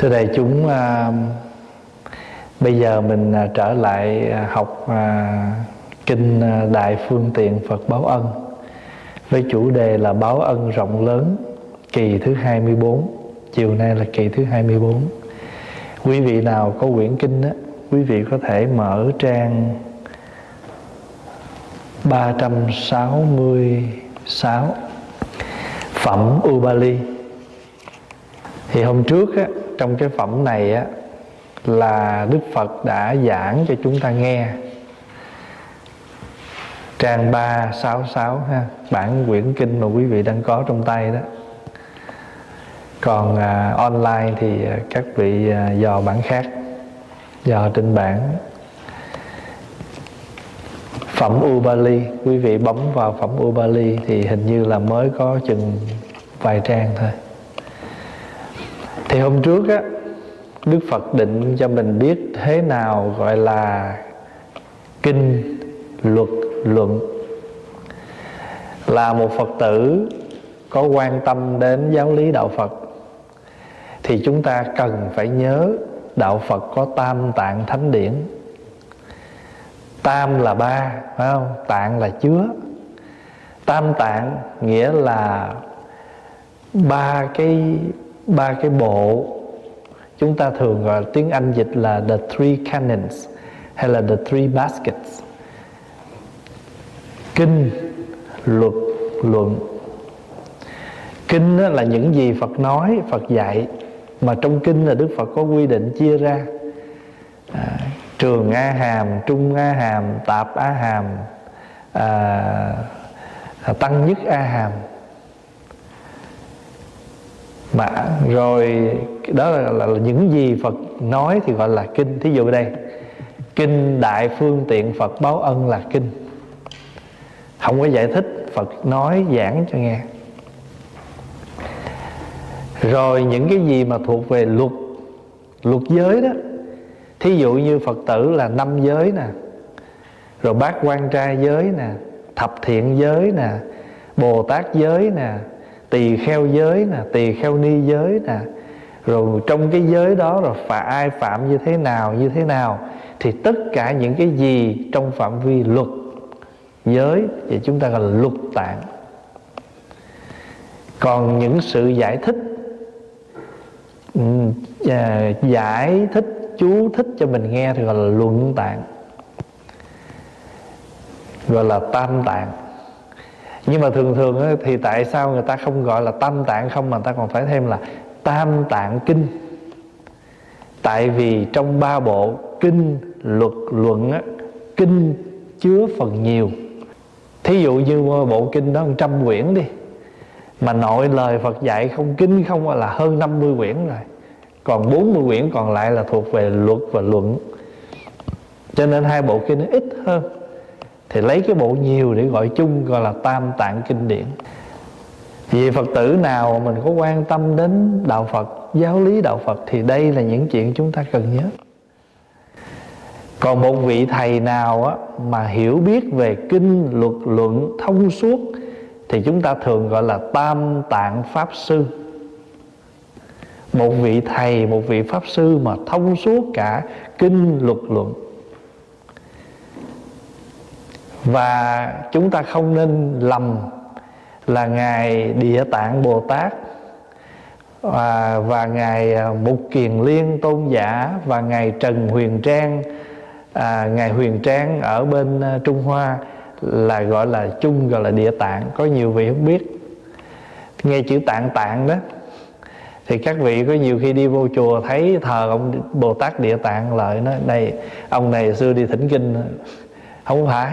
thưa đại chúng à, bây giờ mình à, trở lại à, học à, kinh à, đại phương tiện phật báo ân với chủ đề là báo ân rộng lớn kỳ thứ 24 chiều nay là kỳ thứ 24 quý vị nào có quyển kinh á quý vị có thể mở trang 366 phẩm Ubali thì hôm trước á, trong cái phẩm này á là Đức Phật đã giảng cho chúng ta nghe. Trang 366 ha bản quyển kinh mà quý vị đang có trong tay đó. Còn à, online thì à, các vị à, dò bản khác dò trên bản phẩm Ubali quý vị bấm vào phẩm Ubali thì hình như là mới có chừng vài trang thôi thì hôm trước á, Đức Phật định cho mình biết thế nào gọi là kinh luật luận. Là một Phật tử có quan tâm đến giáo lý đạo Phật, thì chúng ta cần phải nhớ đạo Phật có tam tạng thánh điển. Tam là ba, phải không? Tạng là chứa. Tam tạng nghĩa là ba cái ba cái bộ chúng ta thường gọi tiếng Anh dịch là the three cannons hay là the three baskets. Kinh luật luận. Kinh là những gì Phật nói Phật dạy mà trong kinh là Đức Phật có quy định chia ra. À, trường A hàm trung A hàm tạp A hàm à, à tăng nhất A hàm mà rồi đó là, là, là những gì Phật nói thì gọi là kinh. Thí dụ đây kinh đại phương tiện Phật báo ân là kinh. Không có giải thích Phật nói giảng cho nghe. Rồi những cái gì mà thuộc về luật luật giới đó thí dụ như Phật tử là năm giới nè rồi bát quan trai giới nè thập thiện giới nè Bồ Tát giới nè tỳ kheo giới nè, tỳ kheo ni giới nè. Rồi trong cái giới đó rồi phải ai phạm như thế nào, như thế nào, thì tất cả những cái gì trong phạm vi luật giới thì chúng ta gọi là luật tạng. Còn những sự giải thích ừ, à, giải thích, chú thích cho mình nghe thì gọi là luận tạng, gọi là tam tạng nhưng mà thường thường thì tại sao người ta không gọi là tam tạng không mà người ta còn phải thêm là tam tạng kinh? Tại vì trong ba bộ kinh luật luận á, kinh chứa phần nhiều. Thí dụ như bộ kinh đó 100 quyển đi mà nội lời Phật dạy không kinh không à là hơn 50 quyển rồi. Còn 40 quyển còn lại là thuộc về luật và luận. Cho nên hai bộ kinh nó ít hơn thì lấy cái bộ nhiều để gọi chung gọi là tam tạng kinh điển. Vì Phật tử nào mình có quan tâm đến đạo Phật giáo lý đạo Phật thì đây là những chuyện chúng ta cần nhớ. Còn một vị thầy nào á, mà hiểu biết về kinh luật luận thông suốt thì chúng ta thường gọi là tam tạng pháp sư. Một vị thầy một vị pháp sư mà thông suốt cả kinh luật luận và chúng ta không nên lầm là ngài địa tạng bồ tát và, và ngài à, mục kiền liên tôn giả và ngài trần huyền trang à, ngài huyền trang ở bên à, trung hoa là gọi là chung gọi là địa tạng. Có nhiều vị không biết? Nghe chữ tạng tạng đó thì các vị có nhiều khi đi vô chùa thấy thờ ông bồ tát địa tạng lợi nói đây ông này xưa đi thỉnh kinh không phải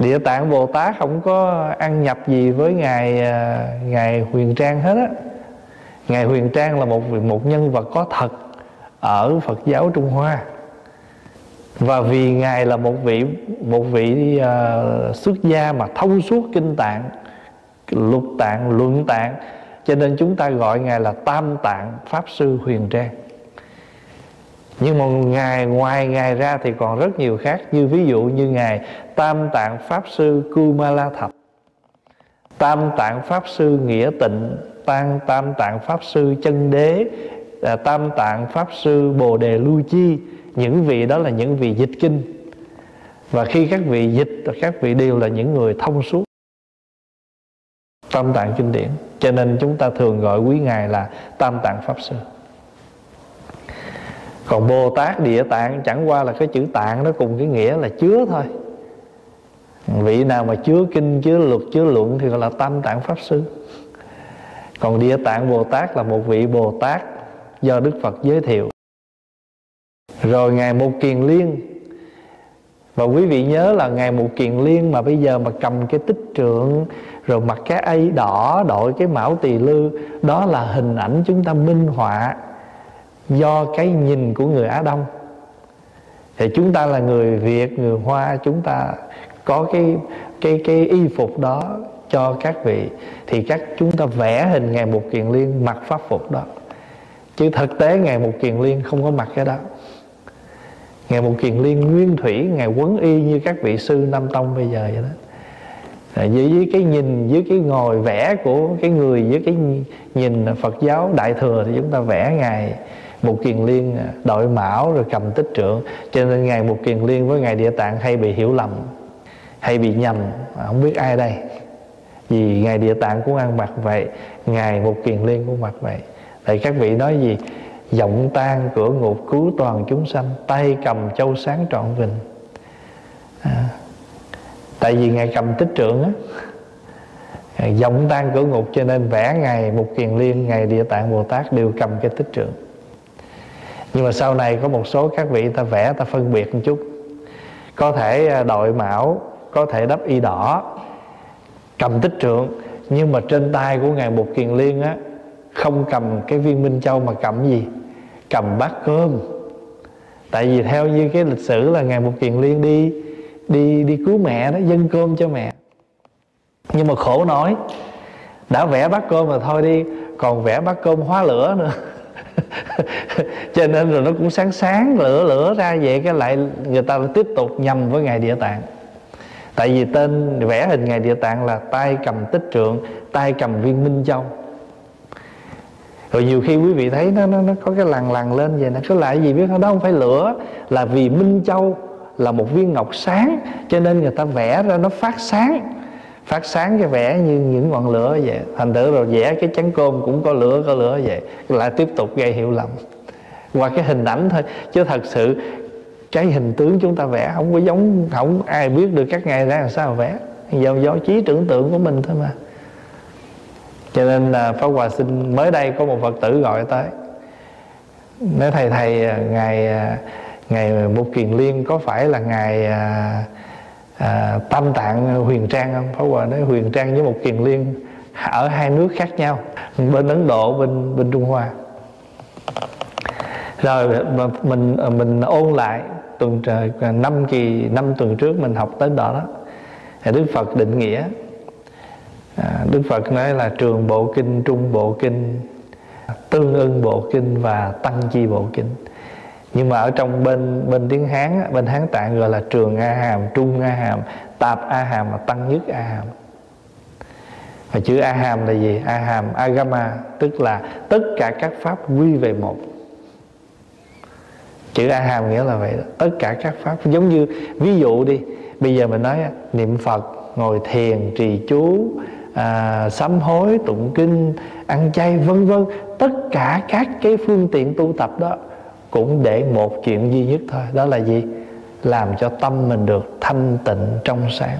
địa tạng bồ tát không có ăn nhập gì với ngài à, ngài huyền trang hết á. Ngài huyền trang là một một nhân vật có thật ở phật giáo trung hoa. Và vì ngài là một vị một vị uh, xuất gia mà thông suốt kinh tạng lục tạng luận tạng cho nên chúng ta gọi ngài là tam tạng pháp sư huyền trang nhưng mà ngài, ngoài ngài ra thì còn rất nhiều khác như ví dụ như ngài tam tạng pháp sư kumala thập tam tạng pháp sư nghĩa tịnh, tam tam tạng pháp sư chân đế à, tam tạng pháp sư bồ đề lưu chi. Những vị đó là những vị dịch kinh. Và khi các vị dịch, các vị đều là những người thông suốt. Tam tạng kinh điển. Cho nên chúng ta thường gọi quý ngài là tam tạng pháp sư còn bồ tát địa tạng chẳng qua là cái chữ tạng nó cùng cái nghĩa là chứa thôi. Vị nào mà chứa kinh, chứa luật, chứa luận thì gọi là tam tạng pháp sư. Còn địa tạng bồ tát là một vị bồ tát do đức phật giới thiệu. Rồi ngài một kiền liên. Và quý vị nhớ là ngài một kiền liên mà bây giờ mà cầm cái tích trượng, rồi mặc cái ấy đỏ đội cái mão tỳ lư, đó là hình ảnh chúng ta minh họa do cái nhìn của người á đông thì chúng ta là người việt người hoa chúng ta có cái cái cái y phục đó cho các vị. Thì các chúng ta vẽ hình ngày một kiền liên mặc pháp phục đó. Chứ thực tế ngày một kiền liên không có mặc cái đó. Ngày một kiền liên nguyên thủy ngày quấn y như các vị sư nam tông bây giờ vậy đó. À, dưới, dưới cái nhìn dưới cái ngồi vẽ của cái người dưới cái nhìn Phật giáo đại thừa thì chúng ta vẽ ngài một kiền liên đội mão rồi cầm tích trượng cho nên ngài một kiền liên với ngài địa tạng hay bị hiểu lầm hay bị nhầm không biết ai đây. Vì ngài địa tạng cũng ăn mặc vậy ngài một kiền liên cũng mặc vậy. Tại các vị nói gì? Giọng tan cửa ngục cứu toàn chúng sanh tay cầm châu sáng trọn vinh à, tại vì ngài cầm tích trượng á giọng tan cửa ngục cho nên vẽ ngài một kiền liên ngài địa tạng bồ tát đều cầm cái tích trượng nhưng mà sau này có một số các vị, ta vẽ, ta phân biệt một chút. Có thể à, đội mão, có thể đắp y đỏ, cầm tích trượng, nhưng mà trên tay của ngài bục kiền liên á, không cầm cái viên minh châu mà cầm gì? Cầm bát cơm. Tại vì theo như cái lịch sử là ngài bục kiền liên đi đi đi cứu mẹ đó dâng cơm cho mẹ. Nhưng mà khổ nói đã vẽ bát cơm mà thôi đi, còn vẽ bát cơm hóa lửa nữa. cho nên rồi nó cũng sáng sáng lửa lửa ra vậy cái lại người ta tiếp tục nhầm với ngài địa tạng. Tại vì tên vẽ hình ngài địa tạng là tay cầm tích trượng tay cầm viên minh châu. Rồi nhiều khi quý vị thấy nó nó, nó có cái lằn lằn lên vậy nó có lại gì biết không? Đó không phải lửa là vì minh châu là một viên ngọc sáng cho nên người ta vẽ ra nó phát sáng phát sáng cái vẽ như những ngọn lửa vậy. Thành thử rồi vẽ cái chén cơm cũng có lửa có lửa vậy. Lại tiếp tục gây hiểu lầm. Qua cái hình ảnh thôi. Chứ thật sự cái hình tướng chúng ta vẽ không có giống, không ai biết được các ngài ra làm sao vẽ. Do do trí tưởng tượng của mình thôi mà. Cho nên là pháp hòa xin mới đây có một phật tử gọi tới. Nói thầy thầy à, ngài à, ngài một kiền liên có phải là ngài à, à, tam tạng huyền trang không pháp hòa nói huyền trang với một kiền liên ở hai nước khác nhau bên ấn độ bên bên trung hoa. Rồi mình à, mình ôn lại tuần trời à, năm kỳ năm tuần trước mình học tới đó đó. Đức phật định nghĩa à, đức phật nói là trường bộ kinh trung bộ kinh tương ưng bộ kinh và tăng chi bộ kinh nhưng mà ở trong bên bên tiếng hán bên hán tạng gọi là trường a hàm trung a hàm tạp a hàm và tăng nhất a hàm và chữ a hàm là gì? A hàm agama tức là tất cả các pháp quy về một. Chữ a hàm nghĩa là vậy đó tất cả các pháp. Giống như ví dụ đi bây giờ mình nói niệm phật ngồi thiền trì chú à, sám hối tụng kinh ăn chay vân vân tất cả các cái phương tiện tu tập đó cũng để một chuyện duy nhất thôi đó là gì? Làm cho tâm mình được thanh tịnh trong sáng.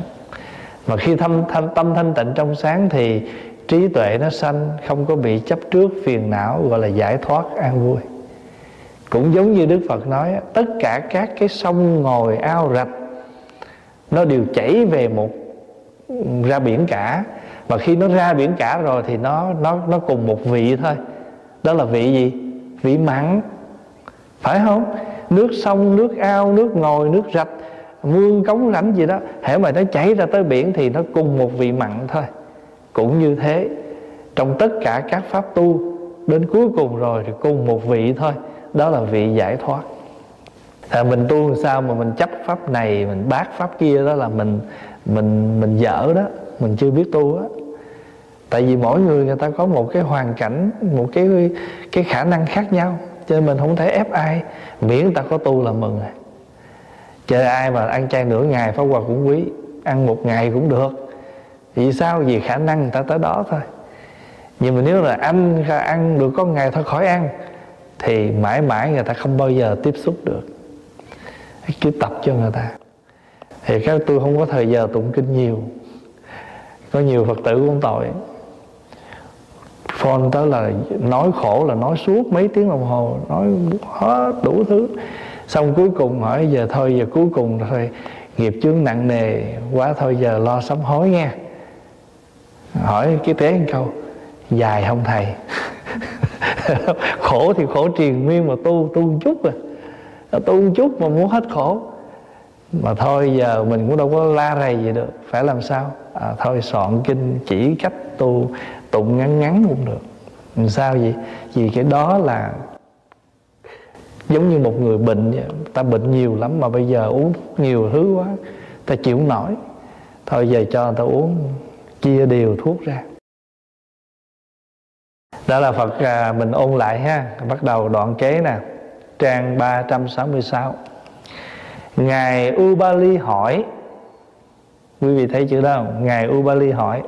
Mà khi thâm, thâm, tâm thanh tịnh trong sáng thì trí tuệ nó sanh không có bị chấp trước phiền não gọi là giải thoát an vui. Cũng giống như đức phật nói tất cả các cái sông ngồi ao rạch nó đều chảy về một ra biển cả. Mà khi nó ra biển cả rồi thì nó nó nó cùng một vị thôi. Đó là vị gì? Vị mặn phải không? Nước sông, nước ao, nước ngồi nước rạch mương cống rãnh gì đó, hễ mà nó chảy ra tới biển thì nó cùng một vị mặn thôi. Cũng như thế, trong tất cả các pháp tu, đến cuối cùng rồi thì cùng một vị thôi. Đó là vị giải thoát. Là mình tu làm sao mà mình chấp pháp này, mình bác pháp kia, đó là mình mình mình dở đó. Mình chưa biết tu á. Tại vì mỗi người người ta có một cái hoàn cảnh, một cái cái khả năng khác nhau cho nên mình không thể ép ai. Miễn ta có tu là mừng rồi. Chờ ai mà ăn chay nửa ngày pháp hòa cũng quý, ăn một ngày cũng được. Vì sao? Vì khả năng người ta tới đó thôi. Nhưng mà nếu là anh ăn được có ngày thôi khỏi ăn, thì mãi mãi người ta không bao giờ tiếp xúc được. Cứ tập cho người ta. Thì các tôi không có thời giờ tụng kinh nhiều. Có nhiều phật tử cũng tội phone tới là nói khổ là nói suốt mấy tiếng đồng hồ nói hết đủ thứ. Xong cuối cùng hỏi giờ thôi giờ cuối cùng thôi nghiệp chướng nặng nề quá thôi giờ lo sám hối nha. Hỏi cái tế một câu dài không thầy? Khổ thì khổ triền miên mà tu tu một chút à. Tu một chút mà muốn hết khổ. Mà thôi giờ mình cũng đâu có la rầy gì được phải làm sao? À, thôi soạn kinh chỉ cách tu tụng ngắn ngắn cũng được. Làm sao vậy? Vì cái đó là giống như một người bệnh vậy. ta bệnh nhiều lắm mà bây giờ uống nhiều thứ quá ta chịu nổi. Thôi giờ cho người ta uống chia đều thuốc ra. Đó là Phật à, mình ôn lại ha. Bắt đầu đoạn kế nè. Trang 366 Ngài Ubali hỏi. Quý vị thấy chữ đó không? Ngài Ubali hỏi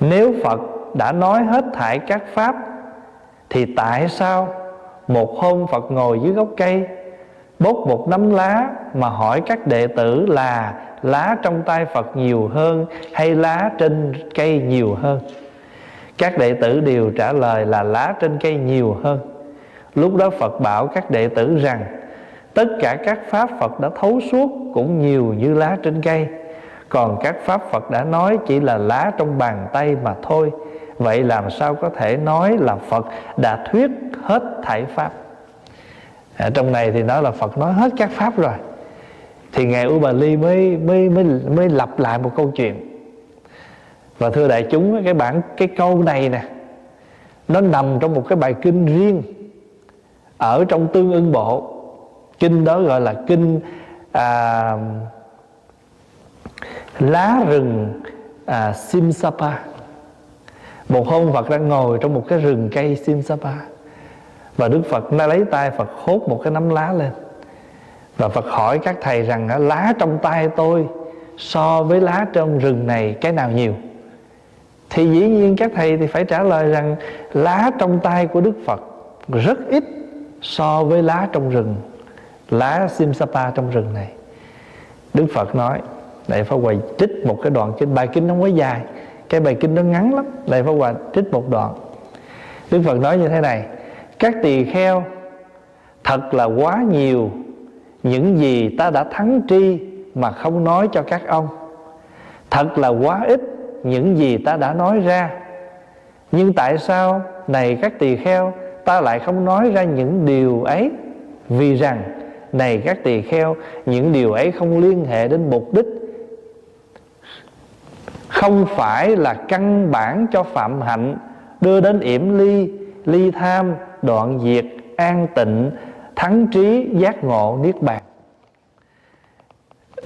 nếu Phật đã nói hết thảy các pháp, Thì tại sao một hôm Phật ngồi dưới gốc cây, Bốc một nắm lá Mà hỏi các đệ tử là Lá trong tay Phật nhiều hơn Hay lá trên cây nhiều hơn? Các đệ tử đều trả lời là lá trên cây nhiều hơn. Lúc đó Phật bảo các đệ tử rằng, Tất cả các pháp Phật đã thấu suốt Cũng nhiều như lá trên cây. Còn các pháp Phật đã nói Chỉ là lá trong bàn tay mà thôi. Vậy làm sao có thể nói là Phật đã thuyết hết thảy pháp? À, Trong này thì nói là Phật nói hết các pháp rồi. Thì Ngài U Bà Ly mới, mới, mới, mới lặp lại một câu chuyện. Và thưa đại chúng Cái bản cái câu này nè Nó nằm trong một cái bài kinh riêng Ở trong tương ưng bộ. Kinh đó gọi là kinh à, Lá rừng à, Simsapa một hôm Phật đang ngồi trong một cái rừng cây Simsapa Và Đức Phật đã lấy tay Phật hốt một cái nắm lá lên. Và Phật hỏi các thầy rằng Lá trong tay tôi So với lá trong rừng này cái nào nhiều? Thì dĩ nhiên các thầy thì phải trả lời rằng Lá trong tay của Đức Phật Rất ít so với lá trong rừng Lá Simsapa trong rừng này. Đức Phật nói Đại Pháp hòa trích một cái đoạn kinh, Bài kinh không có dài. Cái bài kinh nó ngắn lắm. Đại Pháp Hòa trích một đoạn. Đức Phật nói như thế này, Các tỳ kheo, Thật là quá nhiều Những gì ta đã thắng tri Mà không nói cho các ông. Thật là quá ít Những gì ta đã nói ra. Nhưng tại sao Này các tỳ kheo, Ta lại không nói ra những điều ấy? Vì rằng Này các tỳ kheo, Những điều ấy không liên hệ đến mục đích không phải là căn bản cho phạm hạnh đưa đến yểm ly ly tham, đoạn diệt, an tịnh, thắng trí, giác ngộ, niết bàn.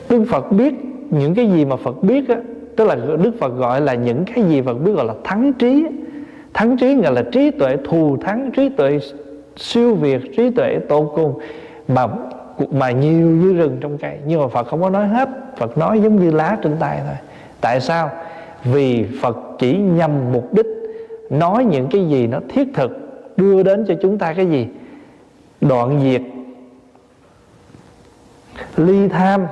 Đức phật biết những cái gì mà phật biết á, tức là đức phật gọi là những cái gì phật biết gọi là thắng trí thắng trí gọi là trí tuệ thù thắng, trí tuệ siêu việt, trí tuệ tô cùng mà mà nhiều như rừng trong cây. Nhưng mà phật không có nói hết, phật nói giống như lá trên tay thôi. Tại sao? Vì phật chỉ nhằm mục đích nói những cái gì nó thiết thực đưa đến cho chúng ta cái gì? Đoạn diệt ly tham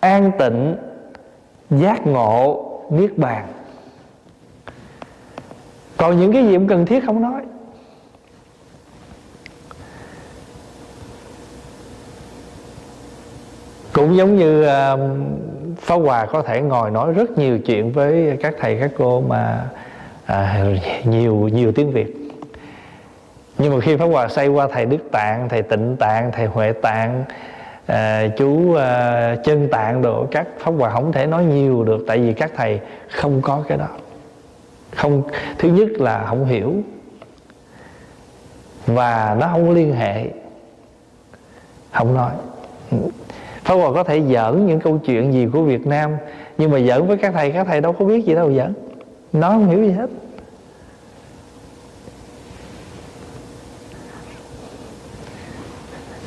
an tịnh giác ngộ niết bàn. Còn những cái gì cũng cần thiết không nói. Cũng giống như uh, Pháp Hòa có thể ngồi nói rất nhiều chuyện với các thầy các cô mà à, nhiều nhiều tiếng Việt. Nhưng mà khi Pháp Hòa xây qua thầy Đức Tạng, thầy Tịnh Tạng, thầy Huệ Tạng à, chú à, chân tạng đồ các Pháp Hòa không thể nói nhiều được tại vì các thầy không có cái đó. Không thứ nhất là không hiểu và nó không liên hệ không nói. Pháp Hòa có thể giỡn những câu chuyện gì của Việt Nam, Nhưng mà giỡn với các thầy Các thầy đâu có biết gì đâu, giỡn. Nó không hiểu gì hết.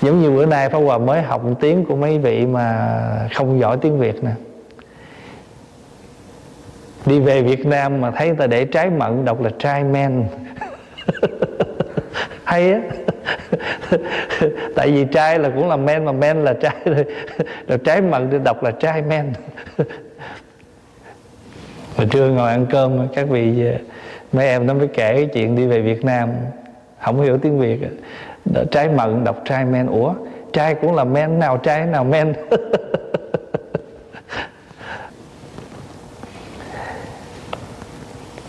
Giống như bữa nay Pháp Hòa mới học tiếng của mấy vị mà không giỏi tiếng Việt nè. Đi về Việt Nam mà thấy người ta để trái mận đọc là trai men. hay á. Tại vì trai là cũng là men mà men là trai rồi rồi trái mận thì đọc là trai men. Hồi trưa ngồi ăn cơm các vị mấy em nó mới kể cái chuyện đi về Việt Nam. Không hiểu tiếng Việt trái mận đọc trai men. Ủa trai cũng là men nào trai nào men?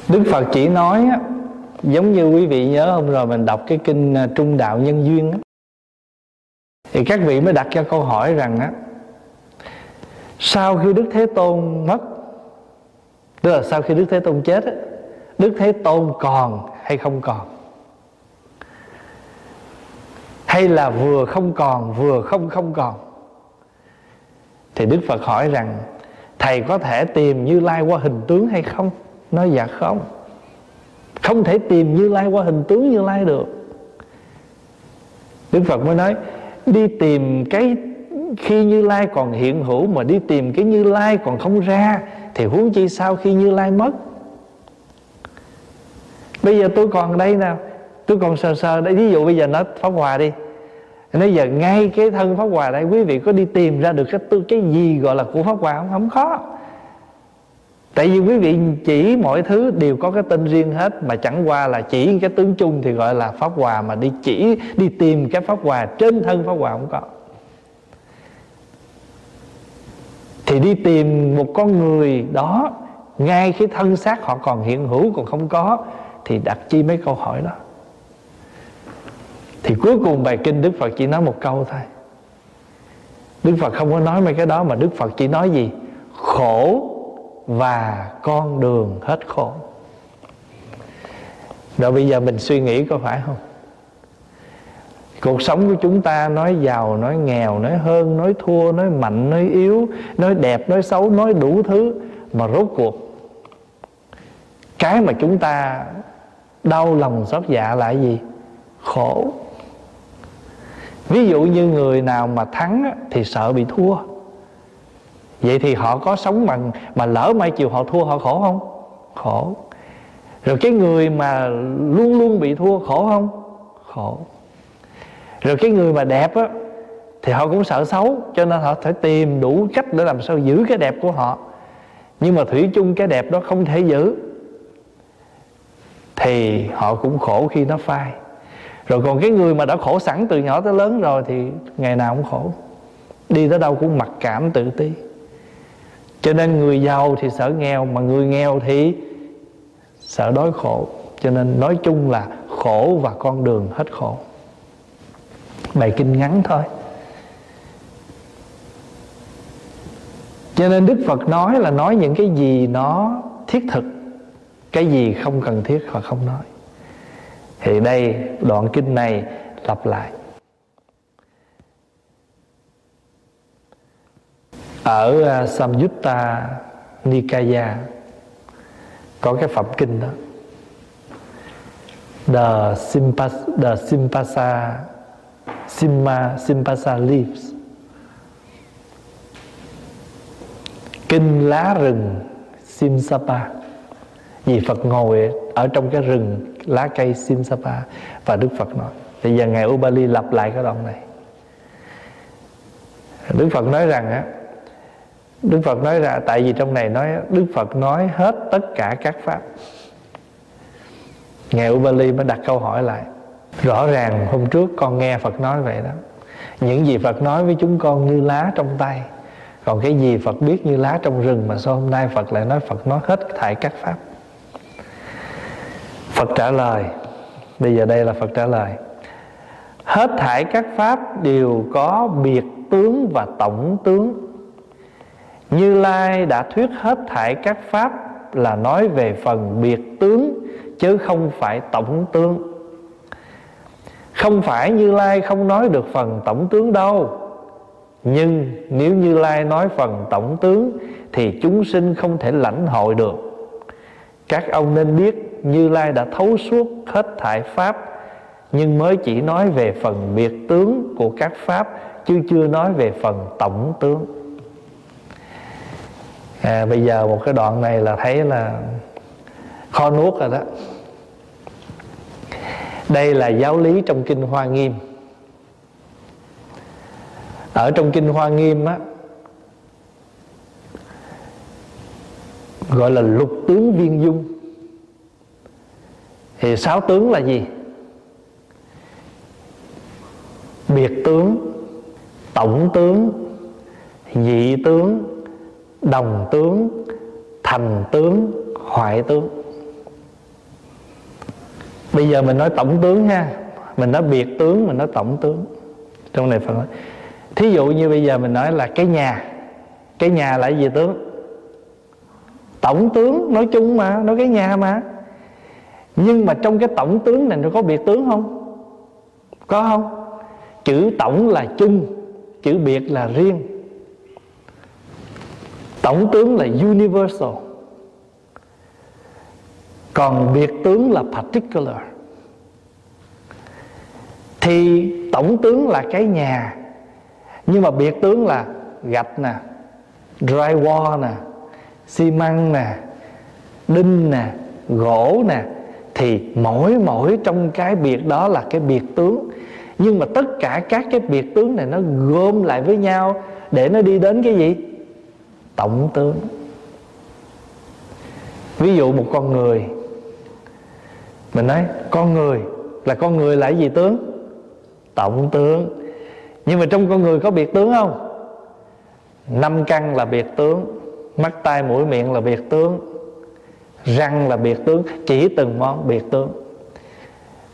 Đức Phật chỉ nói á, giống như quý vị nhớ hôm rồi mình đọc cái kinh à, Trung Đạo Nhân Duyên á, thì các vị mới đặt ra câu hỏi rằng á sau khi Đức Thế Tôn mất tức là sau khi Đức Thế Tôn chết á, Đức Thế Tôn còn hay không còn? Hay là vừa không còn vừa không không còn? Thì Đức Phật hỏi rằng thầy có thể tìm Như Lai qua hình tướng hay không? Nói dạ không không thể tìm như lai qua hình tướng như lai được. Đức phật mới nói, đi tìm cái khi như lai còn hiện hữu mà đi tìm cái như lai còn không ra, thì huống chi sau khi như lai mất? Bây giờ tôi còn đây nào tôi còn sờ sờ đây. Ví dụ bây giờ nói pháp hòa đi. Nói giờ ngay cái thân pháp hòa đây, quý vị có đi tìm ra được cái cái gì gọi là của pháp hòa không? Không khó tại vì quý vị chỉ mọi thứ đều có cái tên riêng hết, mà chẳng qua là chỉ cái tướng chung thì gọi là pháp hòa, mà đi chỉ, đi tìm cái pháp hòa trên thân pháp hòa không có. Thì đi tìm một con người đó, ngay cái thân xác họ còn hiện hữu còn không có, thì đặt chi mấy câu hỏi đó. Thì cuối cùng bài kinh đức phật chỉ nói một câu thôi. Đức phật không có nói mấy cái đó, mà đức phật chỉ nói gì? Khổ và con đường hết khổ. Rồi bây giờ mình suy nghĩ có phải không? Cuộc sống của chúng ta nói giàu, nói nghèo, nói hơn, nói thua, nói mạnh, nói yếu, nói đẹp, nói xấu, nói đủ thứ, mà rốt cuộc cái mà chúng ta đau lòng xót dạ là gì? Khổ. Ví dụ như người nào mà thắng thì sợ bị thua vậy thì họ có sống bằng, mà lỡ mai chiều họ thua, họ khổ không? Khổ. Rồi cái người mà luôn luôn bị thua, khổ không? Khổ. Rồi cái người mà đẹp á, thì họ cũng sợ xấu, cho nên họ phải tìm đủ cách để làm sao giữ cái đẹp của họ. Nhưng mà thủy chung cái đẹp đó không thể giữ. Thì họ cũng khổ khi nó phai. Rồi còn cái người mà đã khổ sẵn từ nhỏ tới lớn rồi thì ngày nào cũng khổ. Đi tới đâu cũng mặc cảm tự ti cho nên người giàu thì sợ nghèo, mà người nghèo thì sợ đói khổ. Cho nên nói chung là khổ và con đường hết khổ. Bài kinh ngắn thôi. Cho nên đức phật nói là nói những cái gì nó thiết thực, cái gì không cần thiết họ không nói. Thì đây đoạn kinh này lặp lại. Ở à, Samyutta Nikaya. Có cái phẩm kinh đó. The Simpas, The Simpasa, Simma, Simpasa Leaves. Kinh lá rừng Simsapa. Vì Phật ngồi ở trong cái rừng lá cây Simsapa Và Đức Phật nói. Bây giờ Ngài Ubali lặp lại cái đoạn này. Đức Phật nói rằng á Đức Phật nói ra, Tại vì trong này nói, Đức Phật nói hết tất cả các pháp. Ngài Ubali mới đặt câu hỏi lại, Rõ ràng hôm trước con nghe Phật nói vậy đó, Những gì Phật nói với chúng con như lá trong tay, Còn cái gì Phật biết như lá trong rừng Mà sao hôm nay Phật lại nói Phật nói hết thảy các pháp? Phật trả lời, Bây giờ đây là Phật trả lời, Hết thảy các pháp đều có biệt tướng và tổng tướng như Lai đã thuyết hết thảy các pháp là nói về phần biệt tướng, chứ không phải tổng tướng. Không phải Như Lai không nói được phần tổng tướng đâu. Nhưng nếu Như Lai nói phần tổng tướng, thì chúng sinh không thể lãnh hội được. các ông nên biết như lai đã thấu suốt hết thải pháp, nhưng mới chỉ nói về phần biệt tướng của các pháp, chứ chưa nói về phần tổng tướng à, bây giờ một cái đoạn này là thấy là khó nuốt rồi đó. Đây là giáo lý trong kinh hoa nghiêm. Ở trong kinh hoa nghiêm á gọi là lục tướng viên dung. Thì sáu tướng là gì? Biệt tướng tổng tướng nhị tướng đồng tướng, thành tướng, hoại tướng. Bây giờ mình nói tổng tướng ha. Mình nói biệt tướng, mình nói tổng tướng. Trong này phần thí dụ như bây giờ mình nói là cái nhà. Cái nhà là gì tướng? Tổng tướng, nói chung mà, nói cái nhà mà. Nhưng mà trong cái tổng tướng này nó có biệt tướng không? Có không? Chữ tổng là chung, chữ biệt là riêng tổng tướng là universal. Còn biệt tướng là particular. Thì tổng tướng là cái nhà, nhưng mà biệt tướng là gạch nè, drywall nè, xi măng nè, đinh nè, gỗ nè. Thì mỗi mỗi trong cái biệt đó là cái biệt tướng. Nhưng mà tất cả các cái biệt tướng này nó gom lại với nhau để nó đi đến cái gì? Tổng tướng. Ví dụ một con người, mình nói, con người là con người là cái gì tướng? Tổng tướng. Nhưng mà trong con người có biệt tướng không? Năm căn là biệt tướng, mắt tai mũi miệng là biệt tướng, răng là biệt tướng, chỉ từng món biệt tướng.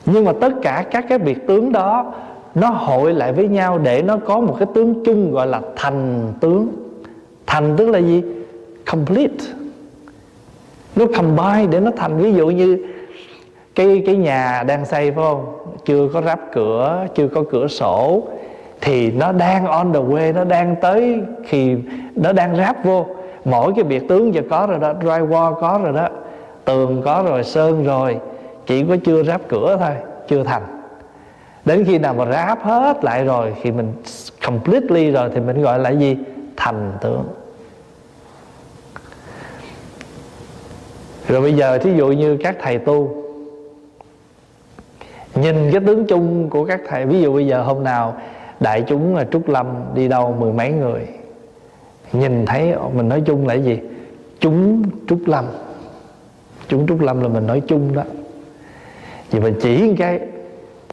Nhưng mà tất cả các cái biệt tướng đó, nó hội lại với nhau để nó có một cái tướng chung gọi là thành tướng thành tức là gì? Complete. Nó combine để nó thành. Ví dụ như cái cái nhà đang xây, phải không? Chưa có ráp cửa, chưa có cửa sổ, thì nó đang on the way, nó đang tới khi nó đang ráp vô. Mỗi cái biệt tướng giờ có rồi đó, drywall có rồi đó, tường có rồi, sơn rồi, chỉ có chưa ráp cửa thôi, chưa thành. Đến khi nào mà ráp hết lại rồi thì mình completely rồi thì mình gọi là gì? Thành tướng. Rồi bây giờ thí dụ như các thầy tu nhìn cái tướng chung của các thầy ví dụ bây giờ hôm nào đại chúng là trúc lâm đi đâu mười mấy người nhìn thấy mình nói chung là gì? Chúng trúc lâm. Chúng trúc lâm là mình nói chung đó. Vì mình chỉ cái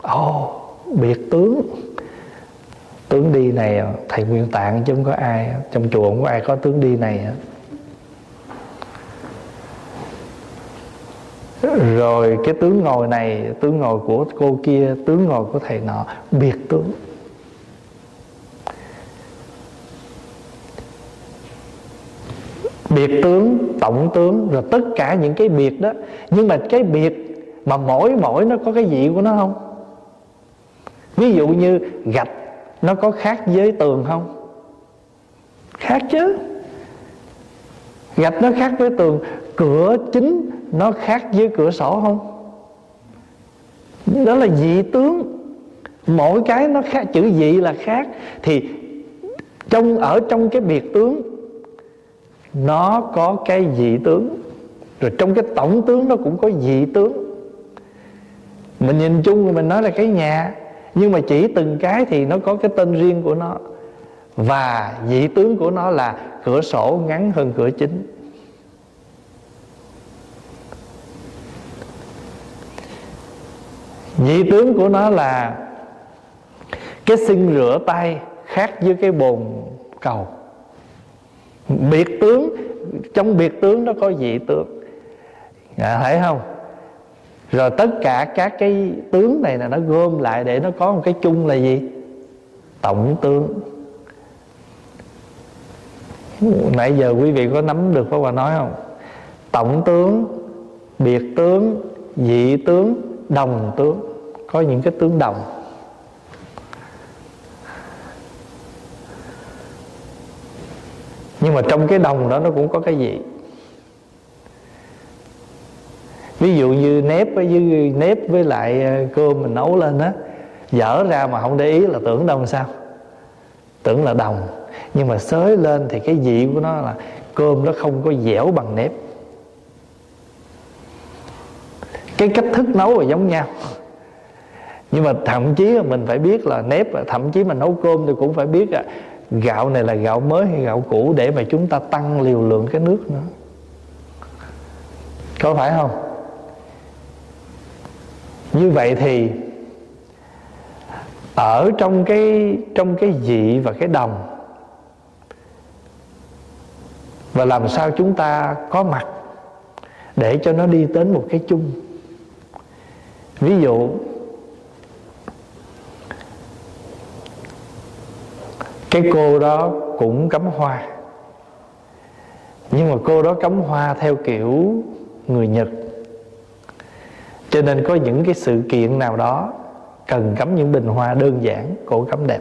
ồ oh, biệt tướng tướng đi này, thầy nguyên tạng chứ không có ai. Trong chùa không có ai có tướng đi này. Rồi cái tướng ngồi này, tướng ngồi của cô kia, tướng ngồi của thầy nọ, biệt tướng. Biệt tướng, tổng tướng, rồi tất cả những cái biệt đó. Nhưng mà cái biệt mà mỗi mỗi nó có cái vị của nó không? Ví dụ như gạch nó có khác với tường không? Khác chứ. Gạch nó khác với tường, cửa chính nó khác với cửa sổ không? Đó là dị tướng. Mỗi cái nó khác, chữ dị là khác. Thì trong, ở trong cái biệt tướng, nó có cái dị tướng. Rồi trong cái tổng tướng nó cũng có dị tướng. Mình nhìn chung rồi mình nói là cái nhà nhưng mà chỉ từng cái thì nó có cái tên riêng của nó. Và vị tướng của nó là cửa sổ ngắn hơn cửa chính. Vị tướng của nó là cái xin rửa tay khác với cái bồn cầu. Biệt tướng trong biệt tướng nó có vị tướng. À, thấy không? Rồi tất cả các cái tướng này là nó gom lại để nó có một cái chung là gì? Tổng tướng. Nãy giờ quý vị có nắm được Pháp Hòa nói không? Tổng tướng, biệt tướng, dị tướng, đồng tướng. Có những cái tướng đồng. Nhưng mà trong cái đồng đó nó cũng có cái gì? Ví dụ như nếp với nếp với lại ờ, cơm mình nấu lên á, dở ra mà không để ý là tưởng đâu sao? Tưởng là đồng. Nhưng mà xới lên thì cái vị của nó là cơm nó không có dẻo bằng nếp. Cái cách thức nấu là giống nhau. Nhưng mà thậm chí mình phải biết là nếp, thậm chí mình nấu cơm thì cũng phải biết là gạo này là gạo mới hay gạo cũ để mà chúng ta tăng liều lượng cái nước nữa. Có phải không? Như vậy thì ở trong cái trong cái dị và cái đồng, và làm sao chúng ta có mặt để cho nó đi đến một cái chung. Ví dụ, cái cô đó cũng cắm hoa, nhưng mà cô đó cắm hoa theo kiểu người nhật cho nên có những cái sự kiện nào đó cần cắm những bình hoa đơn giản, cổ cắm đẹp.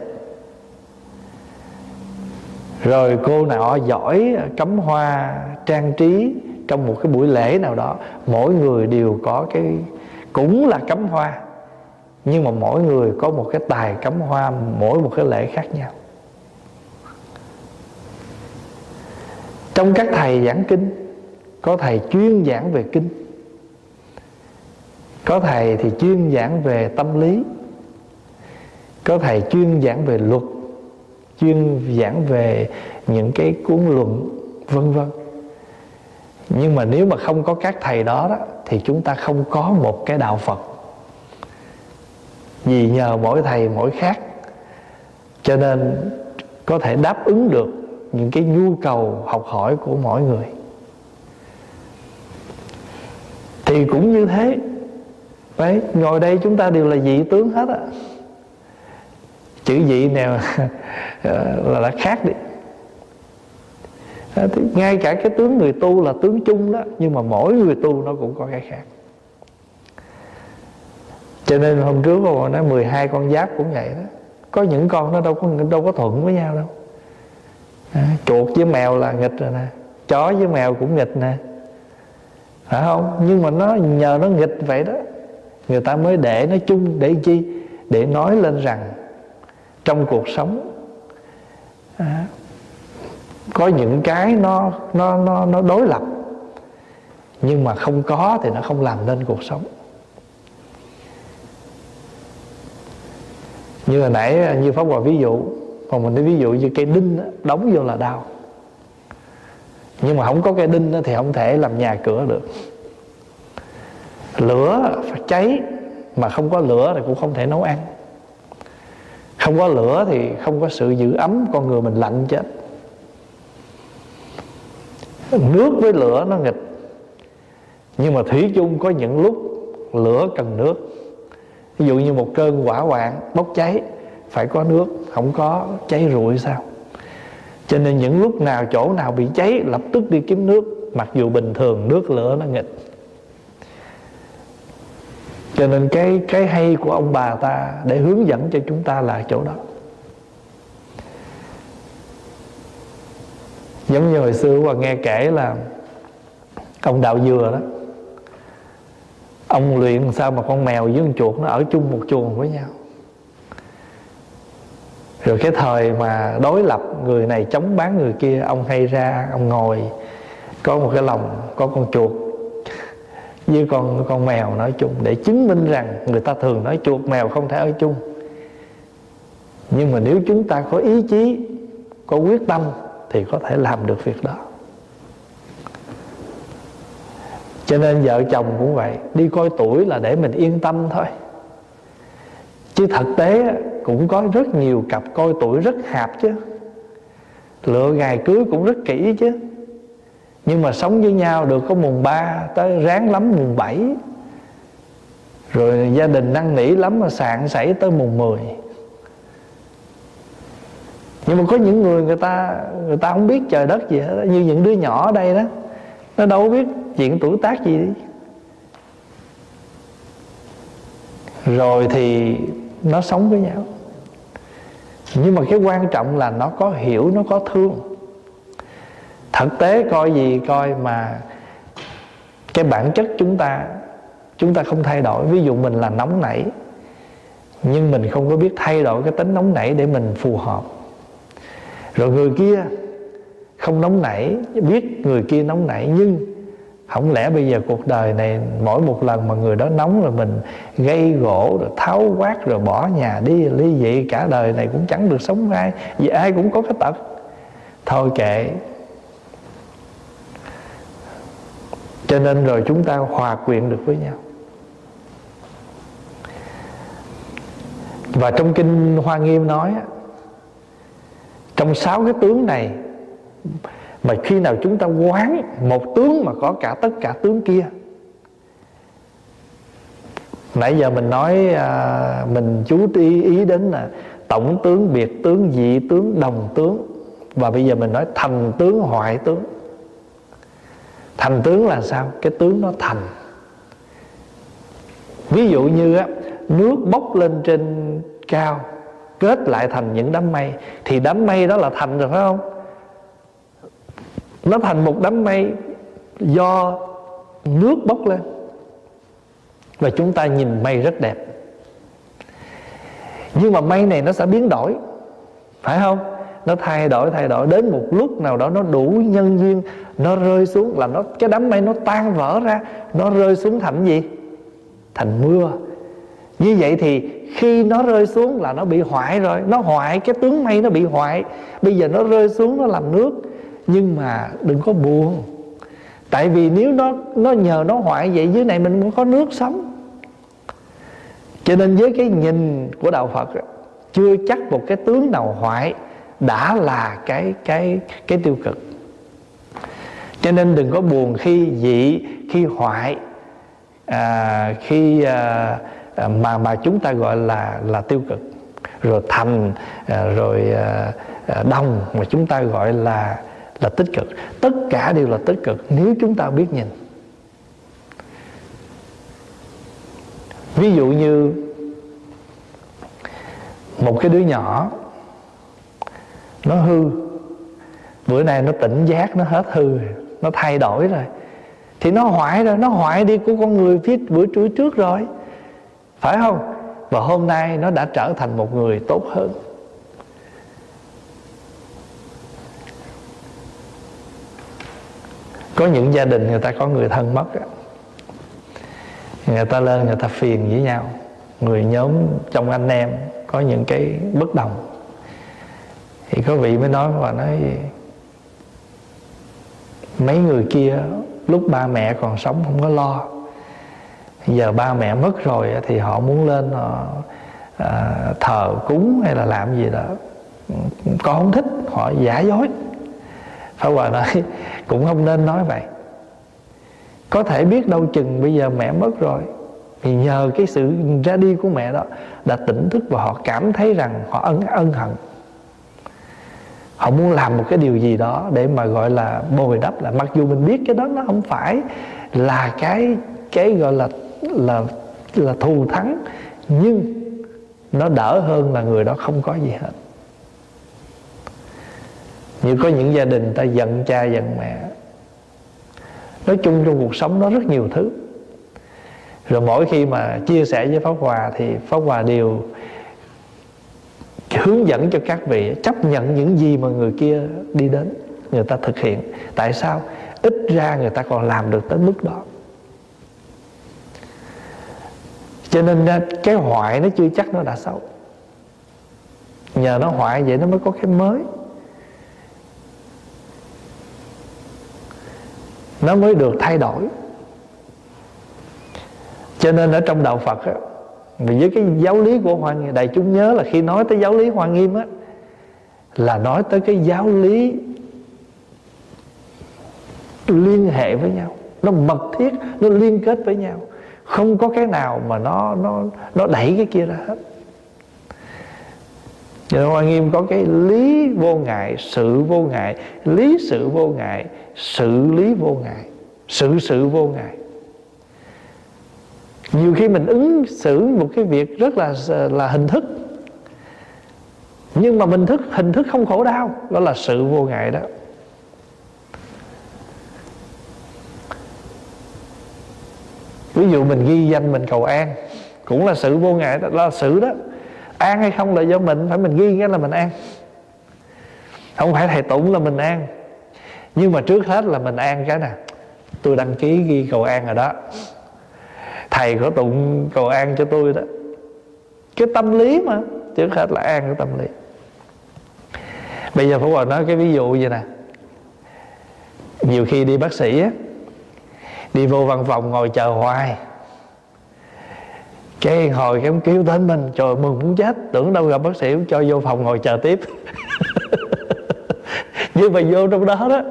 Rồi cô nào giỏi cắm hoa trang trí trong một cái buổi lễ nào đó, mỗi người đều có cái, cũng là cắm hoa, nhưng mà mỗi người có một cái tài cắm hoa mỗi một cái lễ khác nhau. Trong các thầy giảng kinh, có thầy chuyên giảng về kinh có thầy thì chuyên giảng về tâm lý. Có thầy chuyên giảng về luật chuyên giảng về những cái cuốn luận vân vân. Nhưng mà nếu mà không có các thầy đó, đó thì chúng ta không có một cái đạo phật. Vì nhờ mỗi thầy mỗi khác cho nên có thể đáp ứng được những cái nhu cầu học hỏi của mỗi người. Thì cũng như thế đấy ngồi đây chúng ta đều là dị tướng hết á. Chữ dị nào ờ, là là khác đi. Ờ, thì ngay cả cái tướng người tu là tướng chung đó nhưng mà mỗi người tu nó cũng có cái khác. Cho nên hôm trước cô nói 12 con giáp cũng vậy đó có những con nó đâu có đâu có thuận với nhau đâu. À, chuột với mèo là nghịch rồi nè chó với mèo cũng nghịch nè. Phải không? Nhưng mà nó nhờ nó nghịch vậy đó người ta mới để nó chung để chi? Để nói lên rằng trong cuộc sống à, có những cái nó nó nó nó đối lập nhưng mà không có thì nó không làm nên cuộc sống. Như hồi nãy à, như pháp hòa ví dụ còn mình nói ví dụ như cây đinh đó, đóng vô là đau. Nhưng mà không có cây đinh đó, thì không thể làm nhà cửa được lửa phải cháy, mà không có lửa thì cũng không thể nấu ăn. Không có lửa thì không có sự giữ ấm, con người mình lạnh chết. Nước với lửa nó nghịch. Nhưng mà thủy chung có những lúc lửa cần nước. Ví dụ như một cơn hỏa hoạn bốc cháy, phải có nước, không có cháy rụi sao? Cho nên những lúc nào chỗ nào bị cháy, lập tức đi kiếm nước. Mặc dù bình thường nước lửa nó nghịch cho nên cái cái hay của ông bà ta để hướng dẫn cho chúng ta là chỗ đó. Giống như hồi xưa và nghe kể là ông đạo dừa đó, ông luyện sao mà con mèo với con chuột nó ở chung một chuồng với nhau. Rồi cái thời mà đối lập người này chống bán người kia, ông hay ra, ông ngồi, có một cái lòng có con chuột với con con mèo nói chung, để chứng minh rằng người ta thường nói chuột mèo không thể ở chung. Nhưng mà nếu chúng ta có ý chí, có quyết tâm, thì có thể làm được việc đó. Cho nên vợ chồng cũng vậy, đi coi tuổi là để mình yên tâm thôi. Chứ thực tế cũng có rất nhiều cặp coi tuổi rất hạp chứ. Lựa ngày cưới cũng rất kỹ chứ nhưng mà sống với nhau được có mùng 3 tới ráng lắm mùng 7 rồi gia đình năn nỉ lắm mà sạn sảy tới mùng 10 nhưng mà có những người người ta người ta không biết trời đất gì hết như những đứa nhỏ ở đây đó, nó đâu biết chuyện tuổi tác gì đi. Rồi thì nó sống với nhau. Nhưng mà cái quan trọng là nó có hiểu, nó có thương thực tế coi gì coi mà cái bản chất chúng ta chúng ta không thay đổi. Ví dụ mình là nóng nảy, nhưng mình không có biết thay đổi cái tính nóng nảy để mình phù hợp. Rồi người kia không nóng nảy, biết người kia nóng nảy, nhưng không lẽ bây giờ cuộc đời này mỗi một lần mà người đó nóng rồi mình gây gỗ rồi tháo quát rồi bỏ nhà đi, ly dị, cả đời này cũng chẳng được sống ai, vì ai cũng có cái tật. Thôi kệ cho nên rồi chúng ta hòa quyện được với nhau. Và trong kinh hoa nghiêm nói trong sáu cái tướng này mà khi nào chúng ta quán một tướng mà có cả tất cả tướng kia nãy giờ mình nói à, mình chú ý ý đến là tổng tướng biệt tướng dị tướng đồng tướng và bây giờ mình nói thành tướng hoại tướng thành tướng là sao? Cái tướng nó thành. Ví dụ như á, nước bốc lên trên cao, kết lại thành những đám mây, thì đám mây đó là thành rồi phải không? Nó thành một đám mây do nước bốc lên. Và chúng ta nhìn mây rất đẹp. Nhưng mà mây này nó sẽ biến đổi, phải không? Nó thay đổi thay đổi. Đến một lúc nào đó nó đủ nhân duyên, nó rơi xuống là nó, cái đám mây nó tan vỡ ra, nó rơi xuống thành gì? Thành mưa. Như vậy thì khi nó rơi xuống là nó bị hoại rồi. Nó hoại, cái tướng mây nó bị hoại. Bây giờ nó rơi xuống, nó làm nước. Nhưng mà đừng có buồn. Tại vì nếu nó nó nhờ nó hoại vậy, dưới này mình cũng có nước sống. Cho nên với cái nhìn của đạo phật chưa chắc một cái tướng nào hoại đã là cái cái cái tiêu cực. Cho nên đừng có buồn khi dị khi hoại à, khi à, à mà mà chúng ta gọi là là tiêu cực. Rồi thành à, rồi à, à đồng mà chúng ta gọi là là tích cực. Tất cả đều là tích cực nếu chúng ta biết nhìn. Ví dụ như một cái đứa nhỏ nó hư. Bữa nay nó tỉnh giác, nó hết hư rồi. Nó thay đổi rồi. Thì nó hoại rồi, nó hoại đi của con người phía bữa trưa trước rồi. Phải không? Và hôm nay nó đã trở thành một người tốt hơn. Có những gia đình người ta có người thân mất người ta lên, người ta phiền với nhau. Người nhóm trong anh em có những cái bất đồng thì có vị mới nói và nói mấy người kia lúc ba mẹ còn sống không có lo. Giờ ba mẹ mất rồi thì họ muốn lên họ à, thờ cúng hay là làm gì đó. Con không thích họ giả dối. Phải Hòa nói cũng không nên nói vậy. Có thể biết đâu chừng bây giờ mẹ mất rồi Thì nhờ cái sự ra đi của mẹ đó Đã tỉnh thức và họ cảm thấy rằng họ ân ân hận. Họ muốn làm một cái điều gì đó Để mà gọi là bồi đắp lại. Mặc dù mình biết cái đó nó không phải Là cái cái gọi là là là thù thắng, nhưng nó đỡ hơn là người đó không có gì hết. Như có những gia đình ta giận cha, giận mẹ. Nói chung trong cuộc sống nó rất nhiều thứ. Rồi mỗi khi mà chia sẻ với pháp hòa thì pháp hòa đều hướng dẫn cho các vị chấp nhận những gì mà người kia đi đến người ta thực hiện. Tại sao? Ít ra người ta còn làm được tới mức đó. Cho nên à, cái hoại nó chưa chắc nó đã xấu. Nhờ nó hoại vậy nó mới có cái mới. Nó mới được thay đổi. Cho nên ở trong đạo Phật á, với cái giáo lý của Hoa Nghiêm, Đại chúng nhớ là khi nói tới giáo lý Hoa Nghiêm á, Là nói tới cái giáo lý Liên hệ với nhau. Nó mật thiết, Nó liên kết với nhau. Không có cái nào mà nó nó nó đẩy cái kia ra hết. Cho nên Hoa Nghiêm có cái lý vô ngại, Sự vô ngại, Lý sự vô ngại, Sự lý vô ngại, Sự sự vô ngại. Nhiều khi mình ứng xử một cái việc rất là là hình thức. Nhưng mà mình thức hình thức không khổ đau Đó là sự vô ngại đó. Ví dụ mình ghi danh mình cầu an cũng là sự vô ngại đó, là sự đó. An hay không là do mình phải mình ghi cái là mình an. Không phải thầy tụng là mình an. Nhưng mà trước hết là mình an cái nè. Tôi đăng ký ghi cầu an rồi đó thầy có tụng cầu an cho tôi đó. Cái tâm lý mà trước hết là an cái tâm lý. Bây giờ Phú Hòa nói cái ví dụ vậy nè. Nhiều khi đi bác sĩ á, đi vô văn phòng ngồi chờ hoài. Cái hồi cái kêu tên mình, trời mừng muốn chết, tưởng đâu gặp bác sĩ, cho vô phòng ngồi chờ tiếp. Nhưng mà vô trong đó đó,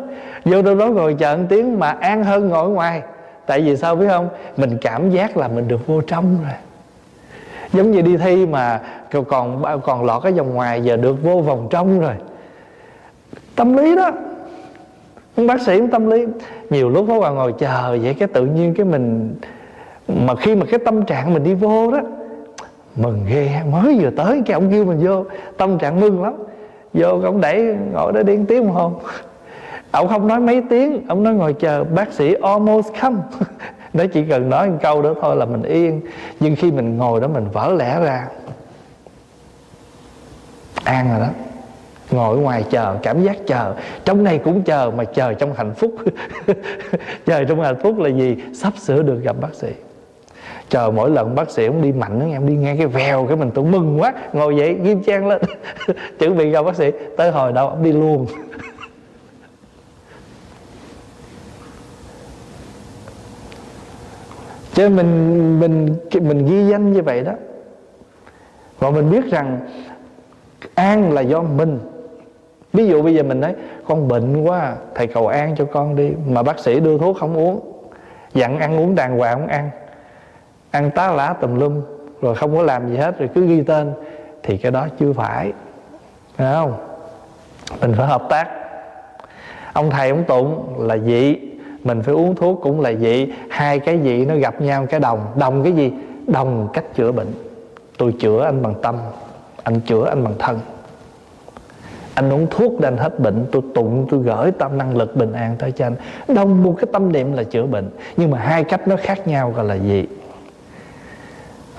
vô trong đó ngồi chờ một tiếng mà an hơn ngồi ngoài tại vì sao biết không? Mình cảm giác là mình được vô trong rồi. Giống như đi thi mà còn còn lọt cái vòng ngoài giờ được vô vòng trong rồi. Tâm lý đó. Bác sĩ tâm lý. Nhiều lúc có vào ngồi chờ vậy cái tự nhiên cái mình, mà khi mà cái tâm trạng mình đi vô đó, mừng ghê, mới vừa tới cái ông kêu mình vô, tâm trạng mừng lắm. Vô ông đẩy, ngồi đó điên tiếng không ông không nói mấy tiếng, ông nói ngồi chờ, bác sĩ almost come. Nó chỉ cần nói một câu đó thôi là mình yên. Nhưng khi mình ngồi đó mình vỡ lẽ ra. An rồi đó. Ngồi ngoài chờ, cảm giác chờ. Trong này cũng chờ, mà chờ trong hạnh phúc. Chờ trong hạnh phúc là gì? Sắp sửa được gặp bác sĩ. Chờ mỗi lần bác sĩ ông đi mạnh đó, em đi nghe cái vèo cái mình tôi mừng quá. Ngồi dậy, nghiêm trang lên. Chuẩn bị gặp bác sĩ. Tới hồi đâu ông đi luôn. Cho mình mình mình ghi danh như vậy đó. Và mình biết rằng an là do mình. Ví dụ bây giờ mình nói, con bệnh quá à, thầy cầu an cho con đi. Mà bác sĩ đưa thuốc không uống. Dặn ăn uống đàng hoàng không ăn. Ăn tá lá tùm lum, rồi không có làm gì hết, rồi cứ ghi tên, thì cái đó chưa phải. Phải không? Mình phải hợp tác. Ông thầy ông tụng là dị mình phải uống thuốc cũng là dị hai cái dị nó gặp nhau cái đồng. Đồng cái gì? Đồng cách chữa bệnh. Tôi chữa anh bằng tâm. Anh chữa anh bằng thân. Anh uống thuốc để anh hết bệnh. Tôi tụng, tôi gửi tâm năng lực bình an tới cho anh. Đồng một cái tâm niệm là chữa bệnh. Nhưng mà hai cách nó khác nhau gọi là gì?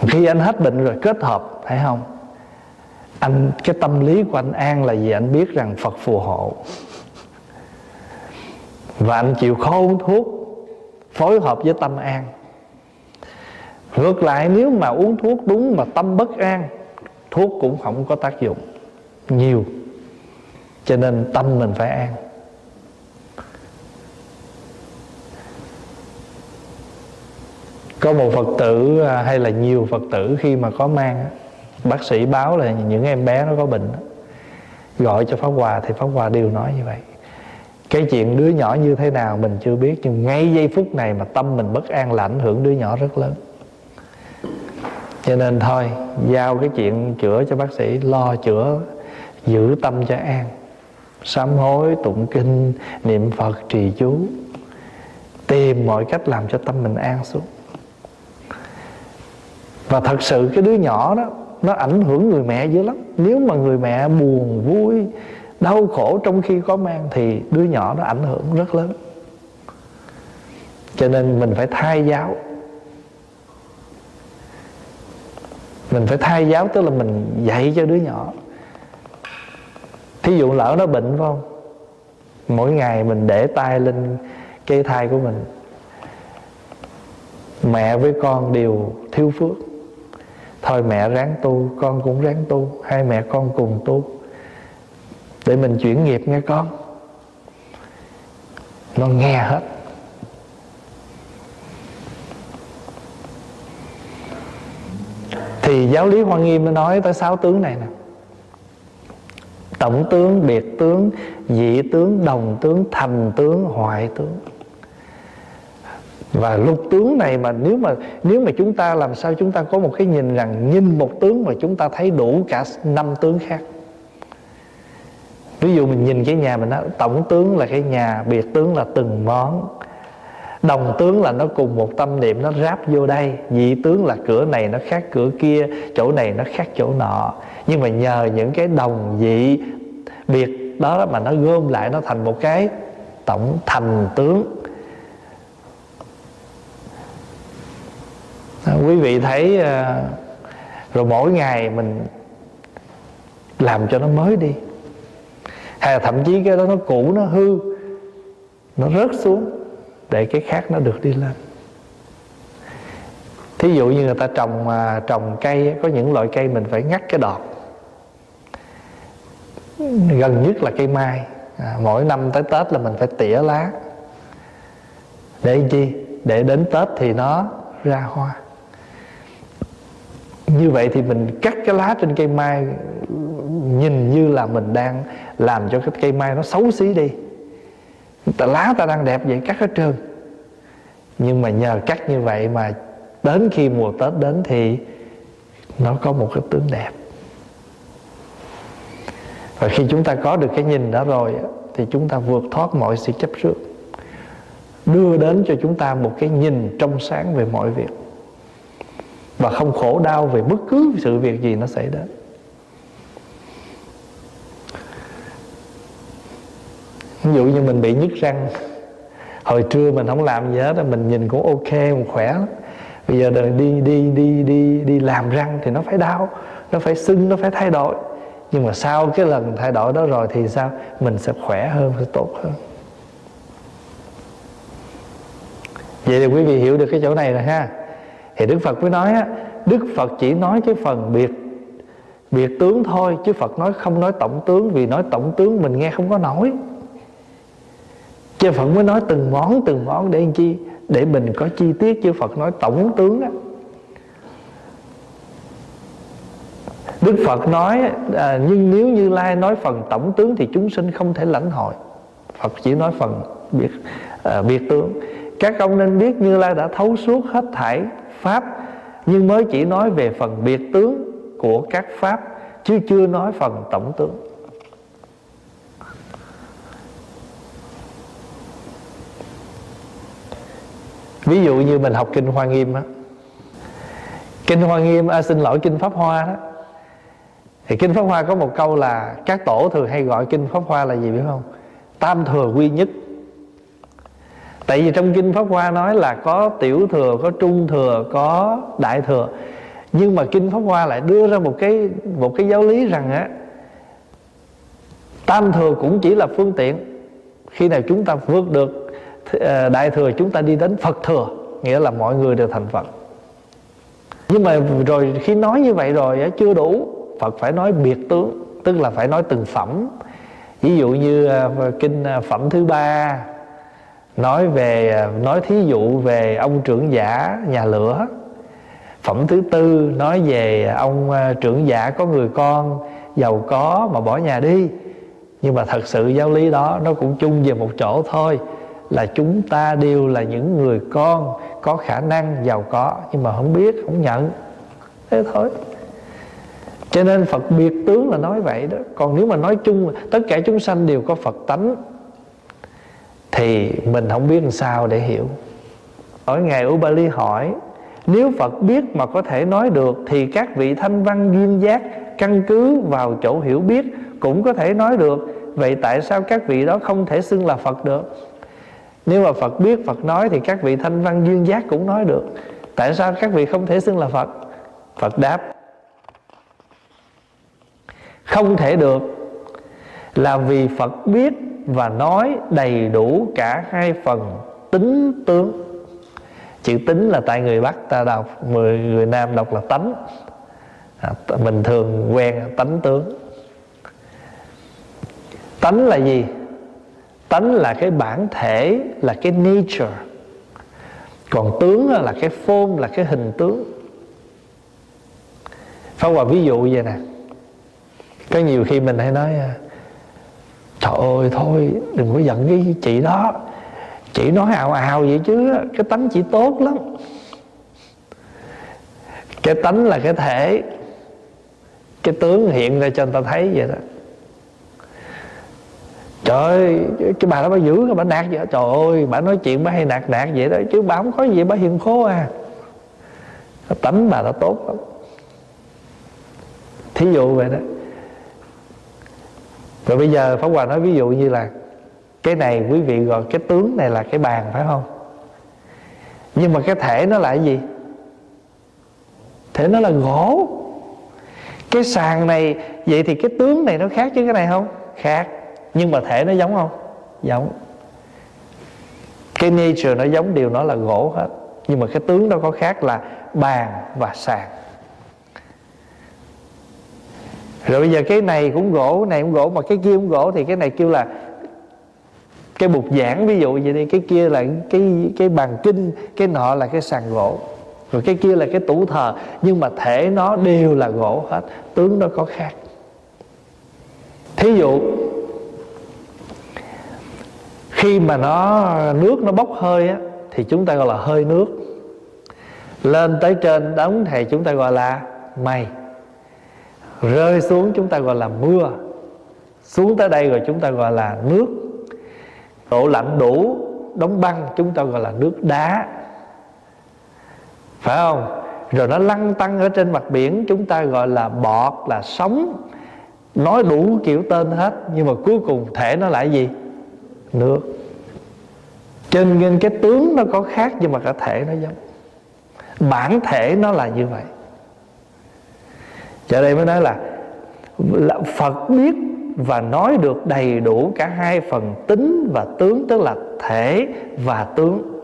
Khi anh hết bệnh rồi kết hợp, thấy không? Anh, cái tâm lý của anh an là gì? Anh biết rằng phật phù hộ và anh chịu khó uống thuốc, phối hợp với tâm an. Ngược lại, nếu mà uống thuốc đúng mà tâm bất an, thuốc cũng không có tác dụng nhiều. Cho nên tâm mình phải an. Có một phật tử à, hay là nhiều phật tử khi mà có mang bác sĩ báo là những em bé nó có bệnh gọi cho pháp hòa thì pháp hòa đều nói như vậy cái chuyện đứa nhỏ như thế nào mình chưa biết, nhưng ngay giây phút này mà tâm mình bất an là ảnh hưởng đứa nhỏ rất lớn. Cho nên thôi, giao cái chuyện chữa cho bác sĩ, lo chữa, giữ tâm cho an. Sám hối, tụng kinh, niệm phật, trì chú. Tìm mọi cách làm cho tâm mình an xuống. Và thật sự cái đứa nhỏ đó, nó ảnh hưởng người mẹ dữ lắm. Nếu mà người mẹ buồn vui đau khổ trong khi có mang thì đứa nhỏ nó ảnh hưởng rất lớn. Cho nên mình phải thay giáo. Mình phải thay giáo tức là mình dạy cho đứa nhỏ. Thí dụ lỡ nó bệnh, phải không? Mỗi ngày mình để tay lên cây thai của mình. Mẹ với con đều thiếu phước. Thôi mẹ ráng tu, con cũng ráng tu. Hai mẹ con cùng tu để mình chuyển nghiệp nghe con. Nó nghe hết. Thì giáo lý hoa nghiêm nó nói tới sáu tướng này nè. Tổng tướng, biệt tướng, dị tướng, đồng tướng, thành tướng, hoại tướng. Và lục tướng này mà nếu mà nếu mà chúng ta làm sao chúng ta có một cái nhìn rằng nhìn một tướng mà chúng ta thấy đủ cả năm tướng khác ví dụ mình nhìn cái nhà mình nói tổng tướng là cái nhà, biệt tướng là từng món. Đồng tướng là nó cùng một tâm niệm, nó ráp vô đây. Dị tướng là cửa này nó khác cửa kia, chỗ này nó khác chỗ nọ. Nhưng mà nhờ những cái đồng dị biệt đó mà nó gom lại, nó thành một cái tổng thành tướng. À, quý vị thấy à, rồi mỗi ngày mình làm cho nó mới đi hay là thậm chí cái đó nó cũ nó hư nó rớt xuống để cái khác nó được đi lên. Thí dụ như người ta trồng à, trồng cây có những loại cây mình phải ngắt cái đọt. Gần nhất là cây mai. À, mỗi năm tới tết là mình phải tỉa lá. Để chi? Để đến tết thì nó ra hoa như vậy thì mình cắt cái lá trên cây mai, nhìn như là mình đang làm cho cái cây mai nó xấu xí đi. Ta lá ta đang đẹp vậy, cắt hết trơn. Nhưng mà nhờ cắt như vậy mà đến khi mùa tết đến thì nó có một cái tướng đẹp. Và khi chúng ta có được cái nhìn đó rồi thì chúng ta vượt thoát mọi sự chấp trước. Đưa đến cho chúng ta một cái nhìn trong sáng về mọi việc và không khổ đau về bất cứ sự việc gì nó xảy đến. Ví dụ như mình bị nhức răng. Hồi trưa mình không làm gì hết mình nhìn cũng ok, mình khỏe lắm. Bây giờ đời đi đi đi đi đi làm răng thì nó phải đau, nó phải sưng, nó phải thay đổi. Nhưng mà sau cái lần thay đổi đó rồi thì sao? Mình sẽ khỏe hơn, sẽ tốt hơn. Vậy thì quý vị hiểu được cái chỗ này rồi ha thì đức phật mới nói á đức phật chỉ nói cái phần biệt biệt tướng thôi chứ phật nói không nói tổng tướng vì nói tổng tướng mình nghe không có nổi chứ phật mới nói từng món từng món để làm chi để mình có chi tiết chứ phật nói tổng tướng á Đức Phật nói à, nhưng nếu Như Lai nói phần tổng tướng thì chúng sinh không thể lãnh hội. Phật chỉ nói phần biệt à, biệt tướng. Các ông nên biết Như Lai đã thấu suốt hết thảy pháp nhưng mới chỉ nói về phần biệt tướng của các pháp chứ chưa nói phần tổng tướng. Ví dụ như mình học kinh Hoa Nghiêm á. Kinh Hoa Nghiêm à, xin lỗi kinh Pháp Hoa đó thì kinh pháp hoa có một câu là các tổ thường hay gọi kinh pháp hoa là gì biết không tam thừa quy nhất tại vì trong kinh pháp hoa nói là có tiểu thừa, có trung thừa, có đại thừa. Nhưng mà kinh pháp hoa lại đưa ra một cái một cái giáo lý rằng á, tam thừa cũng chỉ là phương tiện. Khi nào chúng ta vượt được ờ, đại thừa, chúng ta đi đến phật thừa, nghĩa là mọi người đều thành phật. Nhưng mà rồi khi nói như vậy rồi chưa đủ. Phật phải nói biệt tướng, tức là phải nói từng phẩm. Ví dụ như ờ, kinh ờ, phẩm thứ ba nói về, nói thí dụ về ông trưởng giả nhà lửa. Phẩm thứ tư nói về ông ờ, trưởng giả có người con giàu có mà bỏ nhà đi. Nhưng mà thật sự giáo lý đó nó cũng chung về một chỗ thôi, là chúng ta đều là những người con có khả năng giàu có nhưng mà không biết, không nhận. Thế thôi. Cho nên Phật biệt tướng là nói vậy đó. Còn nếu mà nói chung, Tất cả chúng sanh đều có Phật tánh. Thì mình không biết làm sao để hiểu. Ở ngày Ubali hỏi, Nếu Phật biết mà có thể nói được, Thì các vị thanh văn duyên giác Căn cứ vào chỗ hiểu biết Cũng có thể nói được. Vậy tại sao các vị đó không thể xưng là Phật được? Nếu mà Phật biết Phật nói Thì các vị thanh văn duyên giác cũng nói được. Tại sao các vị không thể xưng là Phật? Phật đáp, không thể được. Là vì phật biết và nói đầy đủ cả hai phần tính tướng. Chữ tính là tại người bắc ta đọc người, người nam đọc là tánh. À, mình thường quen tánh tướng. Tánh là gì? Tánh là cái bản thể là cái nature. Còn tướng là cái form là cái hình tướng. Pháp Hòa ví dụ vậy nè. Có nhiều khi mình hay nói à, trời ơi, thôi, đừng có giận cái chị đó. Chị nói ào ào vậy chứ, cái tánh chị tốt lắm. Cái tánh là cái thể. Cái tướng hiện ra cho người ta thấy vậy đó. Trời ơi, cái bà đó bà dữ bà nạt vậy trời ơi, bà nói chuyện bà hay nạt nạt vậy đó, chứ bà không có gì, bà hiền khô à. Tánh bà đã tốt lắm. Thí dụ vậy đó rồi bây giờ Pháp Hòa nói ví dụ như là Cái này quý vị gọi cái tướng này là cái bàn, phải không? Nhưng mà cái thể nó là cái gì? Thể nó là gỗ. Cái sàn này, vậy thì cái tướng này nó khác chứ cái này không? Khác. Nhưng mà thể nó giống không? Giống. Cái nature nó giống điều nó là gỗ hết. Nhưng mà cái tướng nó có khác là bàn và sàn rồi bây giờ cái này cũng gỗ này cũng gỗ, mà cái kia cũng gỗ thì cái này kêu là cái bục giảng, ví dụ vậy đi. Cái kia là cái cái bàn kinh, cái nọ là cái sàn gỗ. Rồi cái kia là cái tủ thờ. Nhưng mà thể nó đều là gỗ hết, tướng nó có khác. Thí dụ, khi mà nó, nước nó bốc hơi á, thì chúng ta gọi là hơi nước. Lên tới trên đống thì chúng ta gọi là mây rơi xuống chúng ta gọi là mưa, xuống tới đây rồi chúng ta gọi là nước. Độ lạnh đủ đóng băng chúng ta gọi là nước đá. Phải không? Rồi nó lăn tăng ở trên mặt biển chúng ta gọi là bọt là sóng. Nói đủ kiểu tên hết, nhưng mà cuối cùng thể nó lại gì? Nước. Trên nên cái tướng nó có khác nhưng mà cả thể nó giống. Bản thể nó là như vậy cho đây mới nói là, là Phật biết và nói được đầy đủ cả hai phần tính và tướng tức là thể và tướng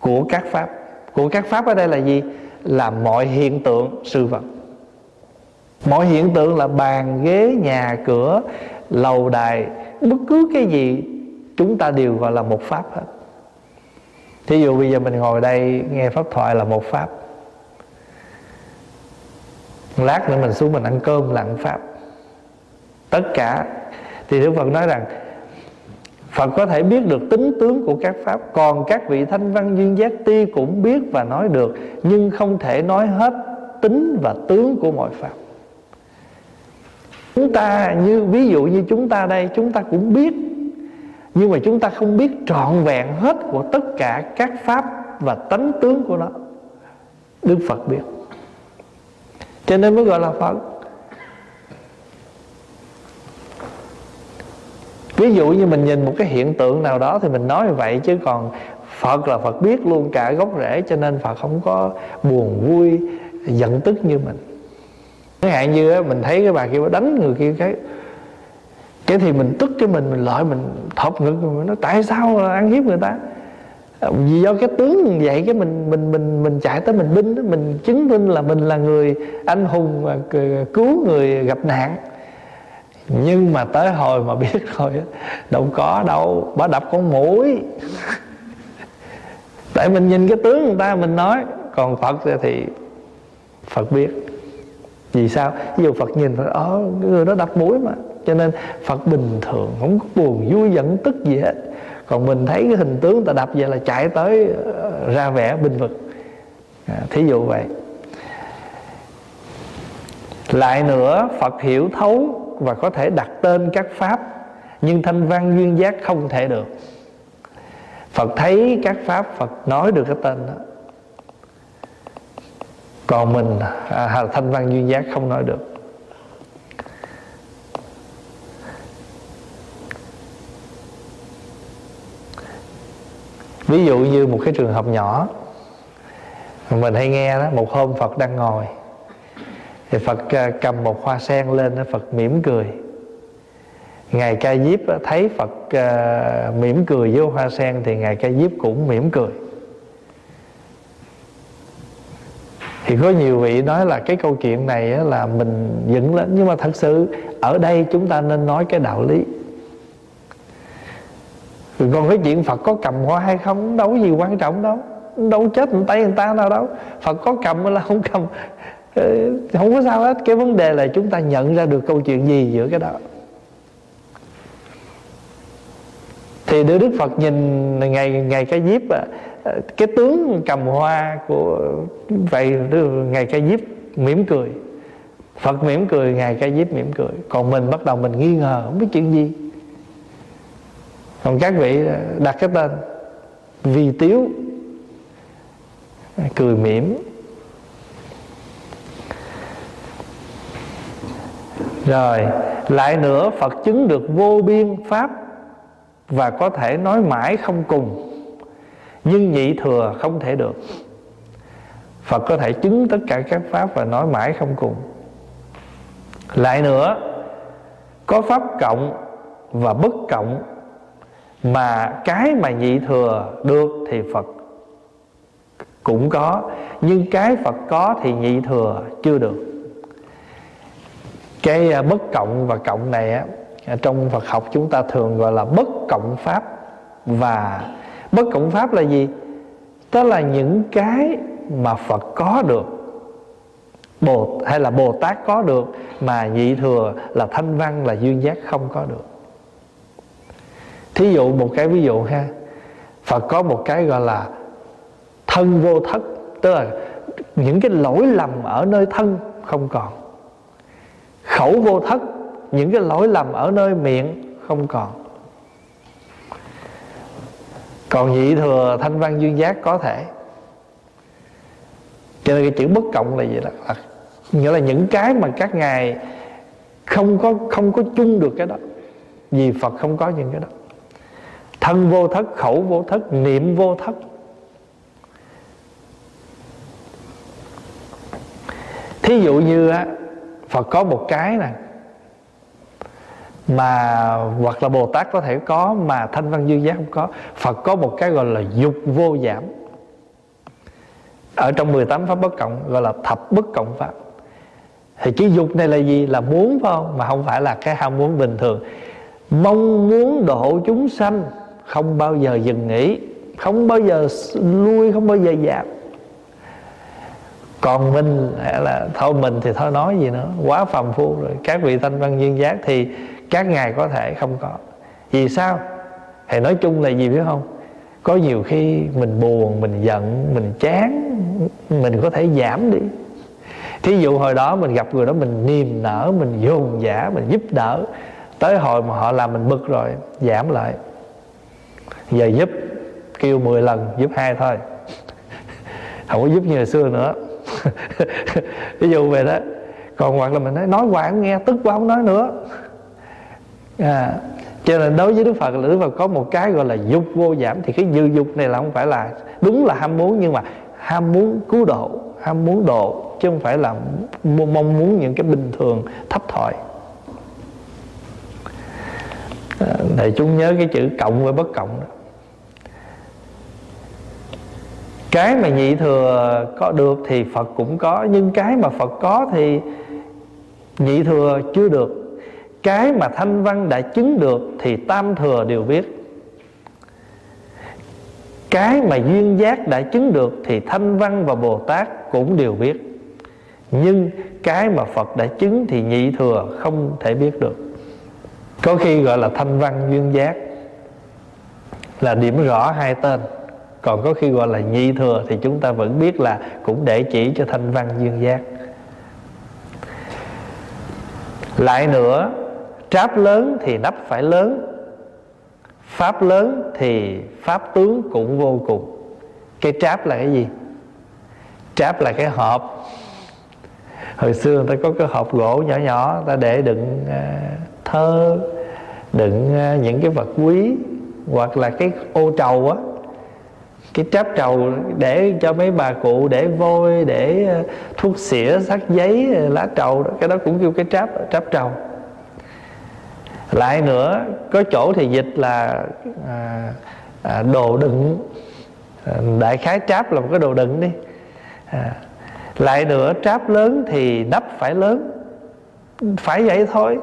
của các pháp. Của các pháp ở đây là gì? Là mọi hiện tượng sự vật. Mọi hiện tượng là bàn ghế nhà cửa lầu đài bất cứ cái gì chúng ta đều gọi là một pháp hết. Thí dụ bây giờ mình ngồi đây nghe pháp thoại là một pháp lát nữa mình xuống mình ăn cơm là ăn pháp. Tất cả. Thì đức phật nói rằng, Phật có thể biết được tính tướng của các pháp, Còn các vị thanh văn duyên giác ti cũng biết và nói được, Nhưng không thể nói hết tính và tướng của mọi pháp. Chúng ta như, ví dụ như chúng ta đây, Chúng ta cũng biết, Nhưng mà chúng ta không biết trọn vẹn hết Của tất cả các pháp và tánh tướng của nó. Đức Phật biết. Cho nên mới gọi là Phật. Ví dụ như mình nhìn một cái hiện tượng nào đó thì mình nói như vậy, chứ còn phật là phật biết luôn cả gốc rễ, cho nên phật không có buồn vui, giận tức như mình. Chẳng hạn như mình thấy cái bà kia đánh người kia cái cái thì mình tức cái mình mình lợi mình thọc ngực, mình nói, tại sao ăn hiếp người ta? Vì do cái tướng vậy, cái mình mình mình mình chạy tới mình binh mình chứng minh là mình là người anh hùng và cứu người gặp nạn. Nhưng mà tới hồi mà biết rồi đâu có đâu bà đập con mũi. Tại mình nhìn cái tướng người ta, mình nói, còn phật thì phật biết. Vì sao? Ví dụ phật nhìn thấy ó người đó đập mũi mà. Cho nên phật bình thường, không có buồn vui giận tức gì hết còn mình thấy cái hình tướng ta đập vậy là chạy tới ờ, ra vẻ bình vực. À, thí dụ vậy. Lại nữa phật hiểu thấu và có thể đặt tên các pháp nhưng thanh văn duyên giác không thể được. Phật thấy các pháp phật nói được cái tên đó. Còn mình à, thanh văn duyên giác không nói được. Ví dụ như một cái trường hợp nhỏ, mình hay nghe đó, một hôm phật đang ngồi, thì phật à, cầm một hoa sen lên phật mỉm cười. Ngài ca diếp thấy phật à, mỉm cười với hoa sen thì ngài ca diếp cũng mỉm cười. Thì có nhiều vị nói là cái câu chuyện này là mình dựng lên. Nhưng mà thật sự ở đây chúng ta nên nói cái đạo lý rồi còn cái chuyện Phật có cầm hoa hay không đâu có gì quan trọng đâu. Đâu chết một tay người ta nào đâu. Phật có cầm hay là không cầm ờ, không có sao hết. Cái vấn đề là chúng ta nhận ra được câu chuyện gì giữa cái đó. Thì đưa đức phật nhìn ngày ngày cái diếp à, cái tướng cầm hoa của vậy ngày cái diếp mỉm cười. Phật mỉm cười ngày cái diếp mỉm cười. Còn mình bắt đầu mình nghi ngờ không biết chuyện gì còn các vị đặt cái tên, vì tiếu, cười mỉm. Rồi, lại nữa, phật chứng được vô biên pháp và có thể nói mãi không cùng. Nhưng nhị thừa không thể được. Phật có thể chứng tất cả các pháp và nói mãi không cùng. Lại nữa, có pháp cộng và bất cộng mà cái mà nhị thừa được thì phật cũng có, nhưng cái phật có thì nhị thừa chưa được. Cái à, bất cộng và cộng này á à, trong Phật học chúng ta thường gọi là bất cộng pháp. Và bất cộng pháp là gì? Đó là những cái mà Phật có được, Bồ, hay là Bồ Tát có được, mà nhị thừa là thanh văn, là duyên giác không có được. Thí dụ một cái ví dụ ha. Phật có một cái gọi là thân vô thất, tức là những cái lỗi lầm ở nơi thân không còn. Khẩu vô thất, những cái lỗi lầm ở nơi miệng không còn. Còn nhị thừa thanh văn duyên giác có thể cho nên cái chữ bất cộng là gì đó là nghĩa là những cái mà các ngài không có không có chung được cái đó vì Phật không có những cái đó thân vô thất, khẩu vô thất, niệm vô thất. Thí dụ như á, Phật có một cái nè, mà, hoặc là Bồ Tát có thể có, mà thanh văn dư giác không có. Phật có một cái gọi là dục vô giảm. Ở trong 18 pháp bất cộng, gọi là thập bất cộng pháp. Thì cái dục này là gì? Là muốn, phải không? Mà không phải là cái ham muốn bình thường. Mong muốn độ chúng sanh không bao giờ dừng nghỉ không bao giờ lui không bao giờ giảm. Còn mình là thôi mình thì thôi nói gì nữa quá phàm phu rồi. Các vị thanh văn duyên giác thì các ngài có thể không có. Vì sao? Thì nói chung là gì biết không? Có nhiều khi mình buồn mình giận mình chán mình có thể giảm đi. Thí dụ hồi đó mình gặp người đó mình niềm nở mình dồn giả, mình giúp đỡ. Tới hồi mà họ làm mình bực rồi giảm lại giờ giúp kêu 10 lần giúp hai thôi. Không có giúp như hồi xưa nữa. Ví dụ về đó. Còn hoặc là mình nói nói hoài không nghe tức quá không nói nữa. À, cho nên đối với đức phật là đức phật có một cái gọi là dục vô giảm. Thì cái dư dục này là không phải là đúng là ham muốn nhưng mà ham muốn cứu độ ham muốn độ chứ không phải là mong muốn những cái bình thường thấp thỏi để à, chúng nhớ cái chữ cộng với bất cộng đó. Cái mà nhị thừa có được thì phật cũng có, nhưng cái mà phật có thì nhị thừa chưa được. Cái mà thanh văn đã chứng được thì tam thừa đều biết. Cái mà duyên giác đã chứng được thì thanh văn và bồ tát cũng đều biết. Nhưng cái mà phật đã chứng thì nhị thừa không thể biết được. Có khi gọi là thanh văn duyên giác là điểm rõ hai tên còn có khi gọi là nhị thừa thì chúng ta vẫn biết là cũng để chỉ cho thanh văn dương giác. Lại nữa, tráp lớn thì nắp phải lớn, pháp lớn thì pháp tướng cũng vô cùng. Cái tráp là cái gì? Tráp là cái hộp. Hồi xưa người ta có cái hộp gỗ nhỏ nhỏ ta để đựng à, thơ đựng à, những cái vật quý hoặc là cái ô trầu á cái tráp trầu để cho mấy bà cụ để vôi để ờ, thuốc xỉa sắt giấy ờ, lá trầu đó cái đó cũng kêu cái tráp tráp trầu. Lại nữa có chỗ thì dịch là à, à, đồ đựng. À, đại khái tráp là một cái đồ đựng đi. À, lại nữa tráp lớn thì nắp phải lớn phải vậy thôi.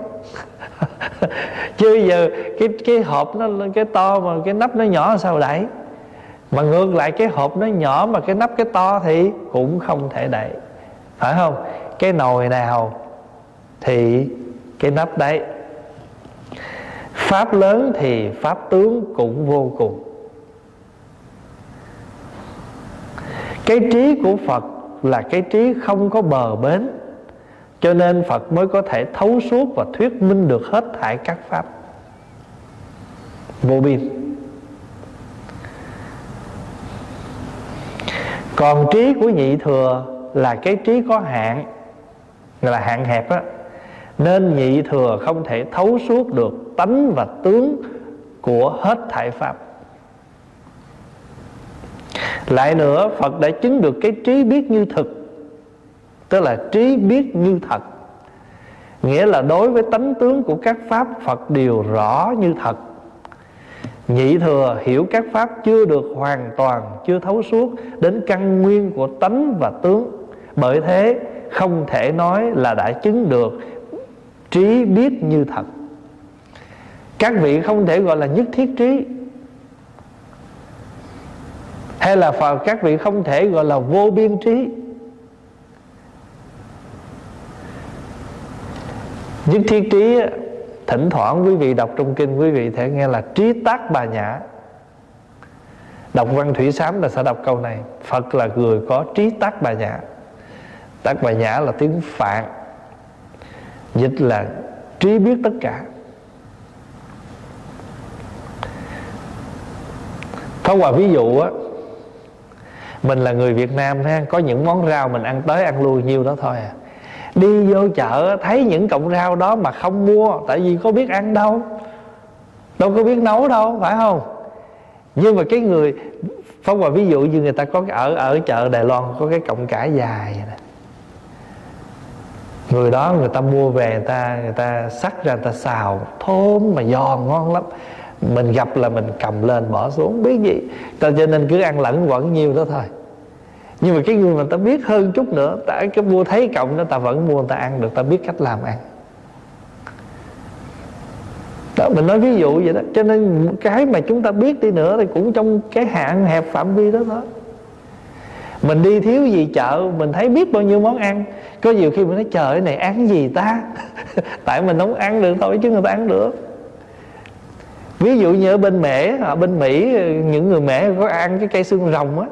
Chứ giờ cái cái hộp nó cái to mà cái nắp nó nhỏ sao đẩy mà ngược lại cái hộp nó nhỏ mà cái nắp cái to thì cũng không thể đậy. Phải không? Cái nồi nào thì cái nắp đấy. Pháp lớn thì pháp tướng cũng vô cùng. Cái trí của phật là cái trí không có bờ bến, cho nên phật mới có thể thấu suốt và thuyết minh được hết thảy các pháp. Vô biên. Còn trí của nhị thừa là cái trí có hạn là hạn hẹp á. Nên nhị thừa không thể thấu suốt được tánh và tướng của hết thảy pháp. Lại nữa, phật đã chứng được cái trí biết như thực, tức là trí biết như thật. Nghĩa là đối với tánh tướng của các pháp, phật đều rõ như thật nhị thừa hiểu các pháp chưa được hoàn toàn, chưa thấu suốt đến căn nguyên của tánh và tướng. Bởi thế, không thể nói là đã chứng được trí biết như thật. Các vị không thể gọi là nhất thiết trí. Hay là phật, các vị không thể gọi là vô biên trí. Nhất thiết trí thỉnh thoảng quý vị đọc trong kinh, quý vị thể nghe là trí tác bà nhã. Đọc văn thủy sám là sẽ đọc câu này. Phật là người có trí tác bà nhã. Tác bà nhã là tiếng phạn. Dịch là trí biết tất cả. Thông qua ví dụ á, mình là người Việt Nam ha, có những món rau mình ăn tới ăn lui nhiêu đó thôi à đi vô chợ, thấy những cọng rau đó mà không mua, tại vì có biết ăn đâu. Đâu có biết nấu đâu, phải không? Nhưng mà cái người phong hòa ví dụ như người ta có ở ở chợ Đài Loan có cái cọng cải dài này. người đó người ta mua về, người ta người ta sắc ra, người ta xào. Thơm mà giòn ngon lắm. Mình gặp là mình cầm lên bỏ xuống. Biết gì? Cho nên cứ ăn lẫn quẩn nhiêu đó thôi nhưng mà cái người mà ta biết hơn chút nữa. Ta cái mua thấy cộng đó, ta vẫn mua, ta ăn được, ta biết cách làm ăn. Đó, mình nói ví dụ vậy đó. Cho nên cái mà chúng ta biết đi nữa thì cũng trong cái hạn hẹp phạm vi đó thôi. Mình đi thiếu gì chợ, mình thấy biết bao nhiêu món ăn. Có nhiều khi mình nói, trời cái này ăn gì ta? Tại mình không ăn được thôi chứ người ta ăn được. Ví dụ như ở bên mễ, ở bên mỹ, những người mễ có ăn cái cây xương rồng á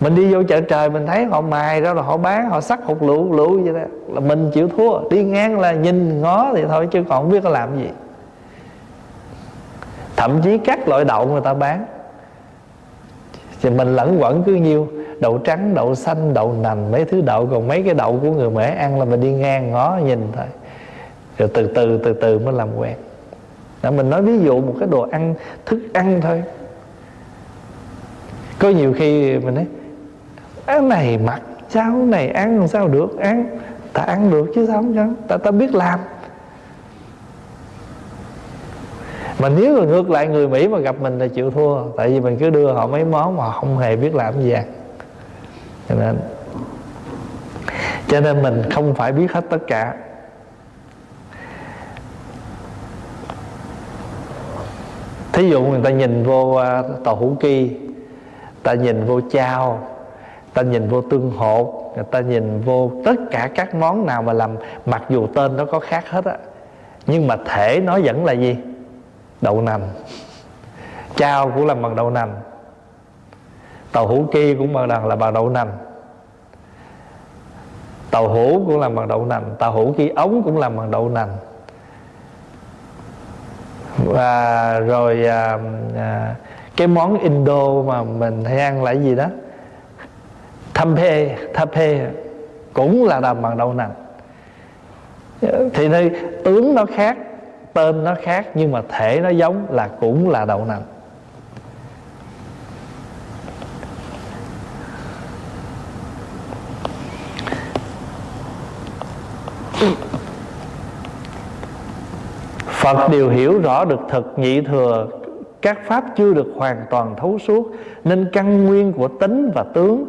mình đi vô chợ trời mình thấy họ mài ra là họ bán họ sắc hột lựu lựu vậy đó. Là mình chịu thua. Đi ngang là nhìn ngó thì thôi chứ còn không biết có làm gì. Thậm chí các loại đậu người ta bán. Thì mình lẫn quẩn cứ nhiêu đậu trắng đậu xanh đậu nành mấy thứ đậu còn mấy cái đậu của người mễ ăn là mình đi ngang ngó nhìn thôi. Rồi từ từ từ từ mới làm quen. Đó, mình nói ví dụ một cái đồ ăn thức ăn thôi. Có nhiều khi mình nói này mặc sao này ăn làm sao được ăn? Ta ăn được chứ sao không cho ta ta biết làm. Mà nếu mà ngược lại người Mỹ mà gặp mình là chịu thua. Tại vì mình cứ đưa họ mấy món mà họ không hề biết làm gì ăn. Cho nên Cho nên mình không phải biết hết tất cả. Thí dụ người ta nhìn vô à, tàu hủ kỳ Ta nhìn vô chao ta nhìn vô tương hột người ta nhìn vô tất cả các món nào mà làm mặc dù tên nó có khác hết á. Nhưng mà thể nó vẫn là gì? Đậu nành. Chao cũng làm bằng đậu nành. Tàu hũ kia cũng bằng là bằng đậu nành. Tàu hũ cũng làm bằng đậu nành. Tàu hũ kia ống cũng làm bằng đậu nành. Và rồi à, à, cái món Indo mà mình hay ăn là gì đó? Thâm phê thâm phê cũng là làm bằng đậu nành. Thì nơi tướng nó khác tên nó khác, nhưng mà thể nó giống là cũng là đậu nành. Phật đều hiểu rõ được thực nhị thừa. Các pháp chưa được hoàn toàn thấu suốt, nên căn nguyên của tính và tướng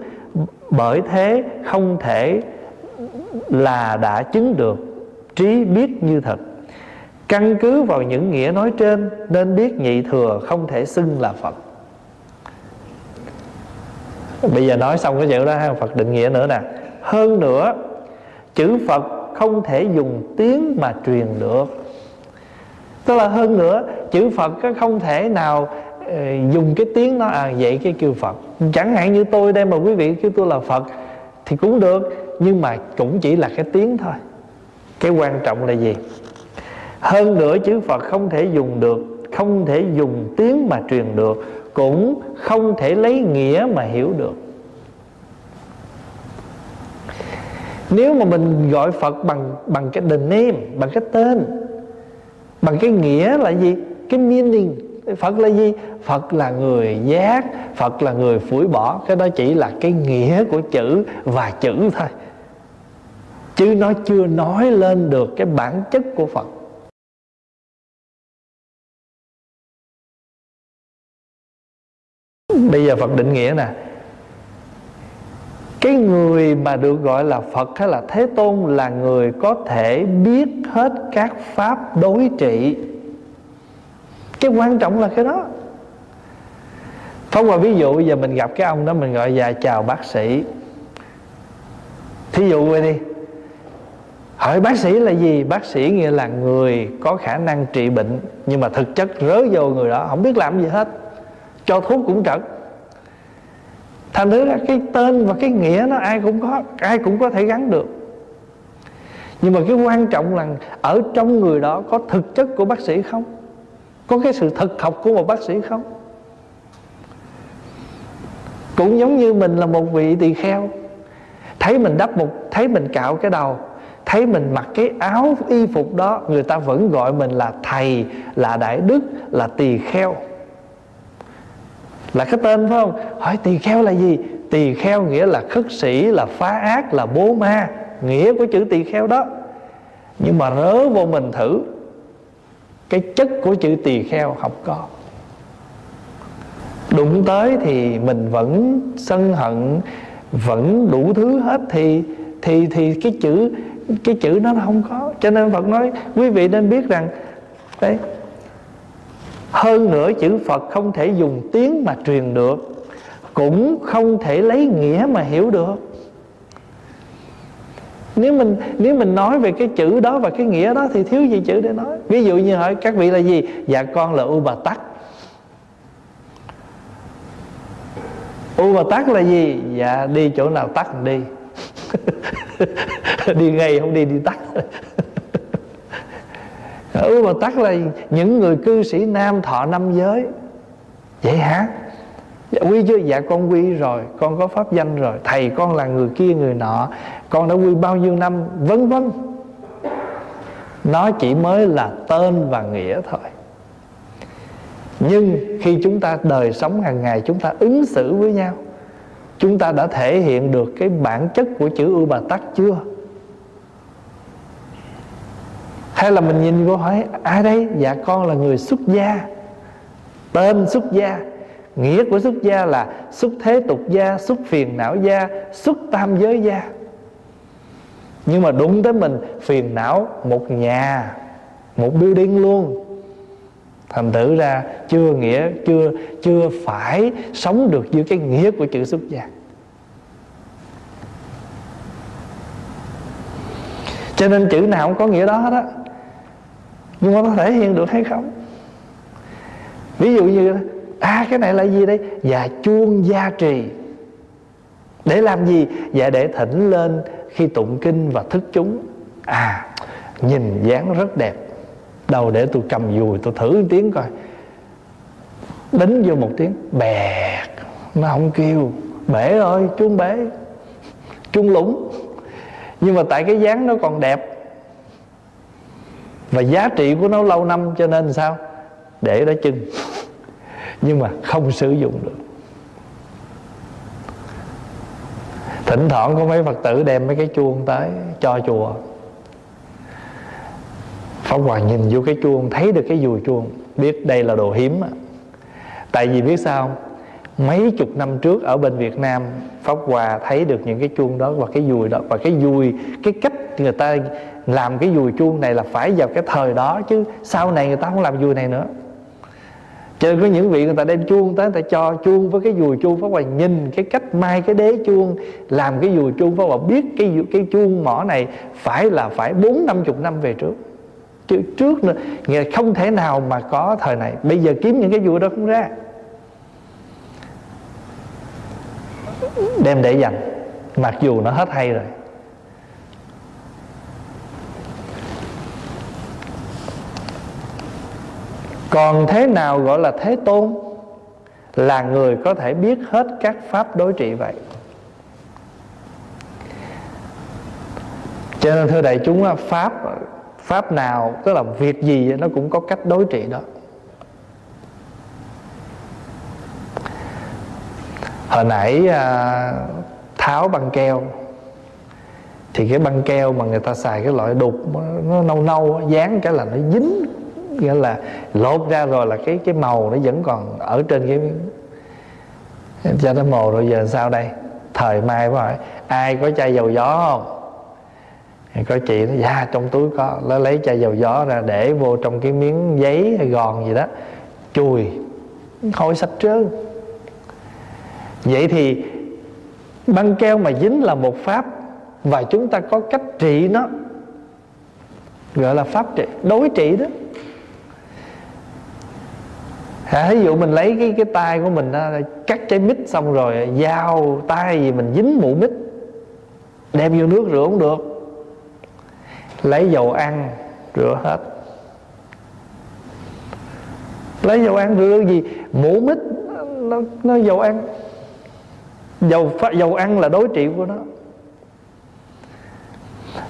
bởi thế không thể là đã chứng được trí biết như thật. Căn cứ vào những nghĩa nói trên, nên biết nhị thừa không thể xưng là phật. Bây giờ nói xong cái chữ đó, phật định nghĩa nữa nè. Hơn nữa, chữ phật không thể dùng tiếng mà truyền được. Tức là hơn nữa, chữ phật không thể nào Ờ, dùng cái tiếng nó à vậy cái kêu phật. Chẳng hạn như tôi đây mà quý vị kêu tôi là phật thì cũng được, nhưng mà cũng chỉ là cái tiếng thôi. Cái quan trọng là gì? Hơn nữa chữ phật không thể dùng được, không thể dùng tiếng mà truyền được, cũng không thể lấy nghĩa mà hiểu được. Nếu mà mình gọi phật bằng bằng cái the name, bằng cái tên, bằng cái nghĩa là gì? Cái meaning phật là gì? Phật là người giác, phật là người phủi bỏ. Cái đó chỉ là cái nghĩa của chữ và chữ thôi. Chứ nó chưa nói lên được cái bản chất của phật. Bây giờ phật định nghĩa nè. Cái người mà được gọi là phật hay là thế tôn là người có thể biết hết các pháp đối trị cái quan trọng là cái đó. Thông qua ví dụ giờ mình gặp cái ông đó, mình gọi dạ chào bác sĩ. Thí dụ vậy đi. Hỏi bác sĩ là gì? Bác sĩ nghĩa là người có khả năng trị bệnh, Nhưng mà thực chất rớ vô người đó, Không biết làm gì hết, Cho thuốc cũng trật. Thành thử ra cái tên và cái nghĩa nó ai cũng có, Ai cũng có thể gắn được. Nhưng mà cái quan trọng là Ở trong người đó có thực chất của bác sĩ không? Có cái sự thực học của một bác sĩ không? Cũng giống như mình là một vị tỳ kheo. Thấy mình đắp một, Thấy mình cạo cái đầu, thấy mình mặc cái áo y phục đó, người ta vẫn gọi mình là thầy, là đại đức, là tỳ kheo. Là cái tên phải không? Hỏi tỳ kheo là gì? Tỳ kheo nghĩa là khất sĩ, là phá ác, là bố ma, nghĩa của chữ tỳ kheo đó. Nhưng mà rớ vô mình thử cái chất của chữ tỳ kheo không có. Đụng tới thì mình vẫn sân hận, vẫn đủ thứ hết thì thì thì cái chữ cái chữ nó không có. Cho nên phật nói, quý vị nên biết rằng, đấy, hơn nữa chữ phật không thể dùng tiếng mà truyền được, cũng không thể lấy nghĩa mà hiểu được nếu mình nếu mình nói về cái chữ đó và cái nghĩa đó thì thiếu gì chữ để nói. Ví dụ như hỏi các vị là gì? Dạ con là u bà tắc. U bà tắc là gì? Dạ đi chỗ nào tắc đi. Đi ngay không đi đi tắt u bà tắc là những người cư sĩ nam thọ năm giới. Vậy hả? Dạ, quy chưa? Dạ con quy rồi con có pháp danh rồi. Thầy con là người kia người nọ con đã quy bao nhiêu năm, vân vân. Nó chỉ mới là tên và nghĩa thôi. Nhưng khi chúng ta đời sống hàng ngày, chúng ta ứng xử với nhau, chúng ta đã thể hiện được cái bản chất của chữ ưu bà tắc chưa? Hay là mình nhìn vô hỏi ai đây dạ con là người xuất gia. Tên xuất gia, nghĩa của xuất gia là xuất thế tục gia, xuất phiền não gia, xuất tam giới gia nhưng mà đụng tới mình, phiền não, một nhà, một building luôn. Thành thử ra, chưa nghĩa, chưa chưa phải sống được dưới cái nghĩa của chữ xuất gia. Cho nên chữ nào cũng có nghĩa đó hết á. Nhưng mà nó thể hiện được hay không? Ví dụ như à cái này là gì đây? Dạ chuông gia trì. Để làm gì? Dạ để thỉnh lên khi tụng kinh và thức chúng. À nhìn dáng rất đẹp. Đầu để tôi cầm dùi, tôi thử tiếng coi. Đánh vô một tiếng, bẹt. Nó không kêu. Bể ơi, chuông bể. Chuông lũng nhưng mà tại cái dáng nó còn đẹp. Và giá trị của nó lâu năm cho nên sao? Để đó chừng nhưng mà không sử dụng được. Thỉnh thoảng có mấy phật tử đem mấy cái chuông tới cho chùa. Pháp Hòa nhìn vô cái chuông, Thấy được cái dùi chuông, Biết đây là đồ hiếm Tại vì biết sao Mấy chục năm trước ở bên Việt Nam, Pháp Hòa thấy được những cái chuông đó Và cái dùi đó. Và cái dùi, Cái cách người ta làm cái dùi chuông này là phải vào cái thời đó Chứ sau này người ta không làm dùi này nữa cho có những vị người ta đem chuông tới, người ta cho chuông với cái dùi chuông Pháp Hòa, nhìn cái cách mai cái đế chuông, Làm cái dùi chuông Pháp Hòa, biết cái cái chuông mỏ này Phải là phải bốn năm chục năm về trước. Chứ trước nữa, nghĩa không thể nào mà có thời này. Bây giờ kiếm những cái dùi đó không ra. Đem để dành. Mặc dù nó hết hay rồi. còn thế nào gọi là thế tôn? Là người có thể biết hết các pháp đối trị vậy. Cho nên thưa đại chúng pháp pháp nào, tức là việc gì nó cũng có cách đối trị đó. Hồi nãy à, tháo băng keo, thì cái băng keo mà người ta xài cái loại đục, nó nâu nâu dán cái là nó dính nghĩa là lột ra rồi là cái cái màu nó vẫn còn ở trên cái cho nó mồ. Rồi giờ sao đây? Thời mai quá hỏi ai có chai dầu gió không? Có chị nó dạ trong túi có. Nó lấy chai dầu gió ra để vô trong cái miếng giấy hay gòn gì đó, chùi. Khỏi sạch trơn. Vậy thì băng keo mà dính là một pháp và chúng ta có cách trị nó, gọi là pháp trị, đối trị đó à, ví dụ mình lấy cái cái tay của mình đó, cắt trái mít xong rồi dao tay gì mình dính mũ mít đem vô nước rửa cũng được. Lấy dầu ăn rửa hết. Lấy dầu ăn rửa gì? Mũ mít nó, nó dầu ăn. Dầu dầu ăn là đối trị của nó.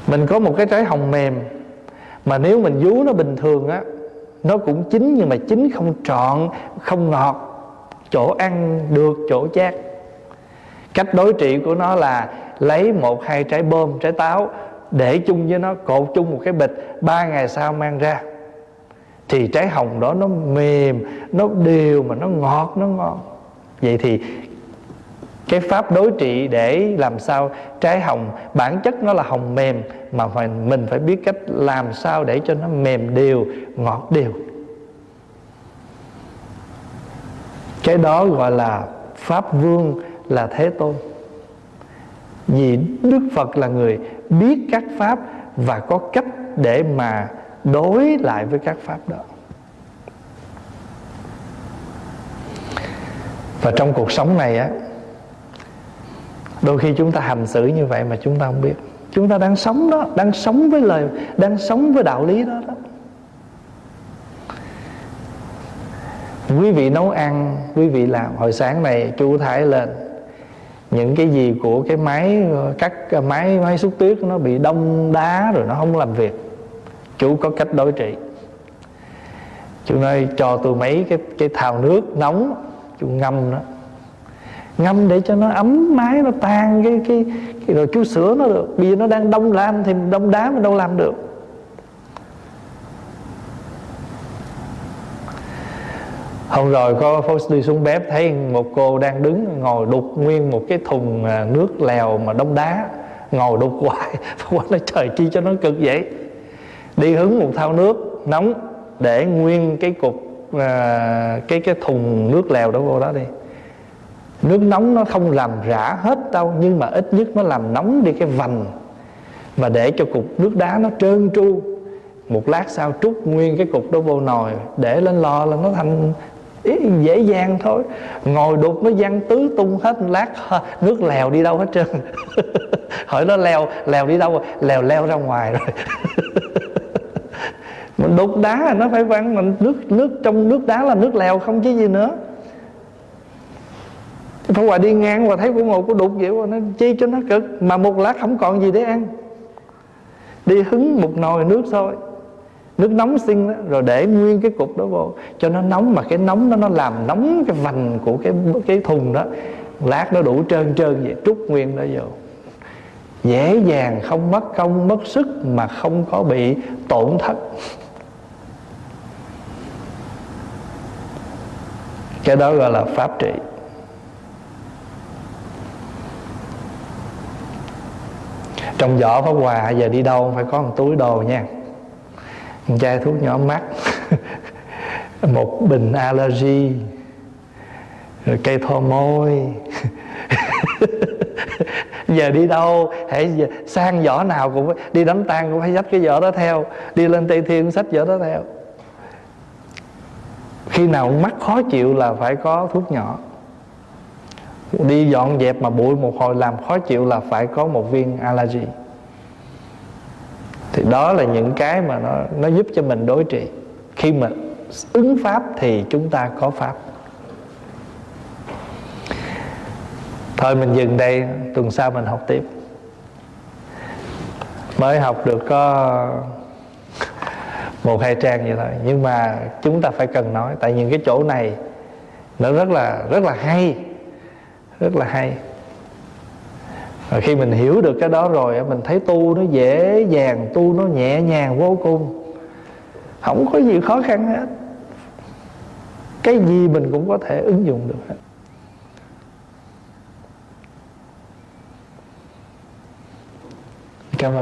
Mình có một cái trái hồng mềm mà nếu mình vú nó bình thường á nó cũng chín nhưng mà chín không trọn, không ngọt. Chỗ ăn được, chỗ chát. Cách đối trị của nó là lấy một, hai trái bơm, trái táo, để chung với nó, cột chung một cái bịch, ba ngày sau mang ra. Thì trái hồng đó nó mềm, nó đều mà nó ngọt, nó ngon. Vậy thì cái pháp đối trị để làm sao trái hồng bản chất nó là hồng mềm mà phải, mình phải biết cách làm sao để cho nó mềm đều ngọt đều. Cái đó gọi là pháp vương là thế tôn. Vì đức phật là người biết các pháp và có cách để mà đối lại với các pháp đó. Và trong cuộc sống này á đôi khi chúng ta hành xử như vậy mà chúng ta không biết. Chúng ta đang sống đó, đang sống với lời, đang sống với đạo lý đó đó. Quý vị nấu ăn, quý vị làm. Hồi sáng này chú thải lên. Những cái gì của cái máy, cắt máy máy xúc tuyết nó bị đông đá rồi nó không làm việc. Chú có cách đối trị. Chú nói, cho tôi mấy cái cái thào nước nóng. Chú ngâm nó ngâm để cho nó ấm máy nó tan cái cái, cái rồi chú sửa nó được. Bây giờ nó đang đông lam thì đông đá mình đâu làm được. Hôm rồi có phố đi xuống bếp thấy một cô đang đứng ngồi đục nguyên một cái thùng à, nước lèo mà đông đá. Ngồi đục hoài quá nói trời chi cho nó cực vậy? Đi hứng một thao nước nóng để nguyên cái cục à, cái cái thùng nước lèo đó vô đó đi nước nóng nó không làm rã hết đâu, nhưng mà ít nhất nó làm nóng đi cái vành. Và để cho cục nước đá nó trơn tru, một lát sau trút nguyên cái cục đó vô nồi, để lên lò là nó thành dễ dàng thôi. Ngồi đục nó văng tứ tung hết lát nước lèo đi đâu hết trơn. Hỏi nó leo lèo đi đâu? Lèo, leo ra ngoài rồi. Mình đục đá nó phải văng mình nước nước trong nước đá là nước lèo không chứ gì nữa phải qua đi ngang và thấy của ngồi của đục vậy nó chi cho nó cực. Mà một lát không còn gì để ăn. Đi hứng một nồi nước thôi. Nước nóng sinh đó, rồi để nguyên cái cục đó vô. Cho nó nóng mà cái nóng đó nó làm nóng cái vành của cái cái thùng đó. Lát nó đủ trơn trơn vậy trút nguyên đó vô. Dễ dàng không mất công mất sức mà không có bị tổn thất. Cái đó gọi là pháp trị. Trong giỏ pháp quà giờ đi đâu phải có một túi đồ nha. Một chai thuốc nhỏ mắt. Một bình allergy. Rồi cây thoa môi. Giờ đi đâu? Hãy giờ, sang giỏ nào cũng đi đám tang cũng phải dắt cái giỏ đó theo. Đi lên tây thiên xách giỏ đó theo. Khi nào mắt khó chịu là phải có thuốc nhỏ đi dọn dẹp mà bụi một hồi làm khó chịu là phải có một viên allergy. Thì đó là những cái mà nó nó giúp cho mình đối trị. Khi mà ứng pháp thì chúng ta có pháp. Thôi mình dừng đây, tuần sau mình học tiếp. Mới học được có một hai trang vậy thôi. Nhưng mà chúng ta phải cần nói, tại những cái chỗ này nó rất là rất là hay rất là hay. Và khi mình hiểu được cái đó rồi mình thấy tu nó dễ dàng, tu nó nhẹ nhàng, vô cùng. Không có gì khó khăn hết. Cái gì mình cũng có thể ứng dụng được hết. Cảm ơn.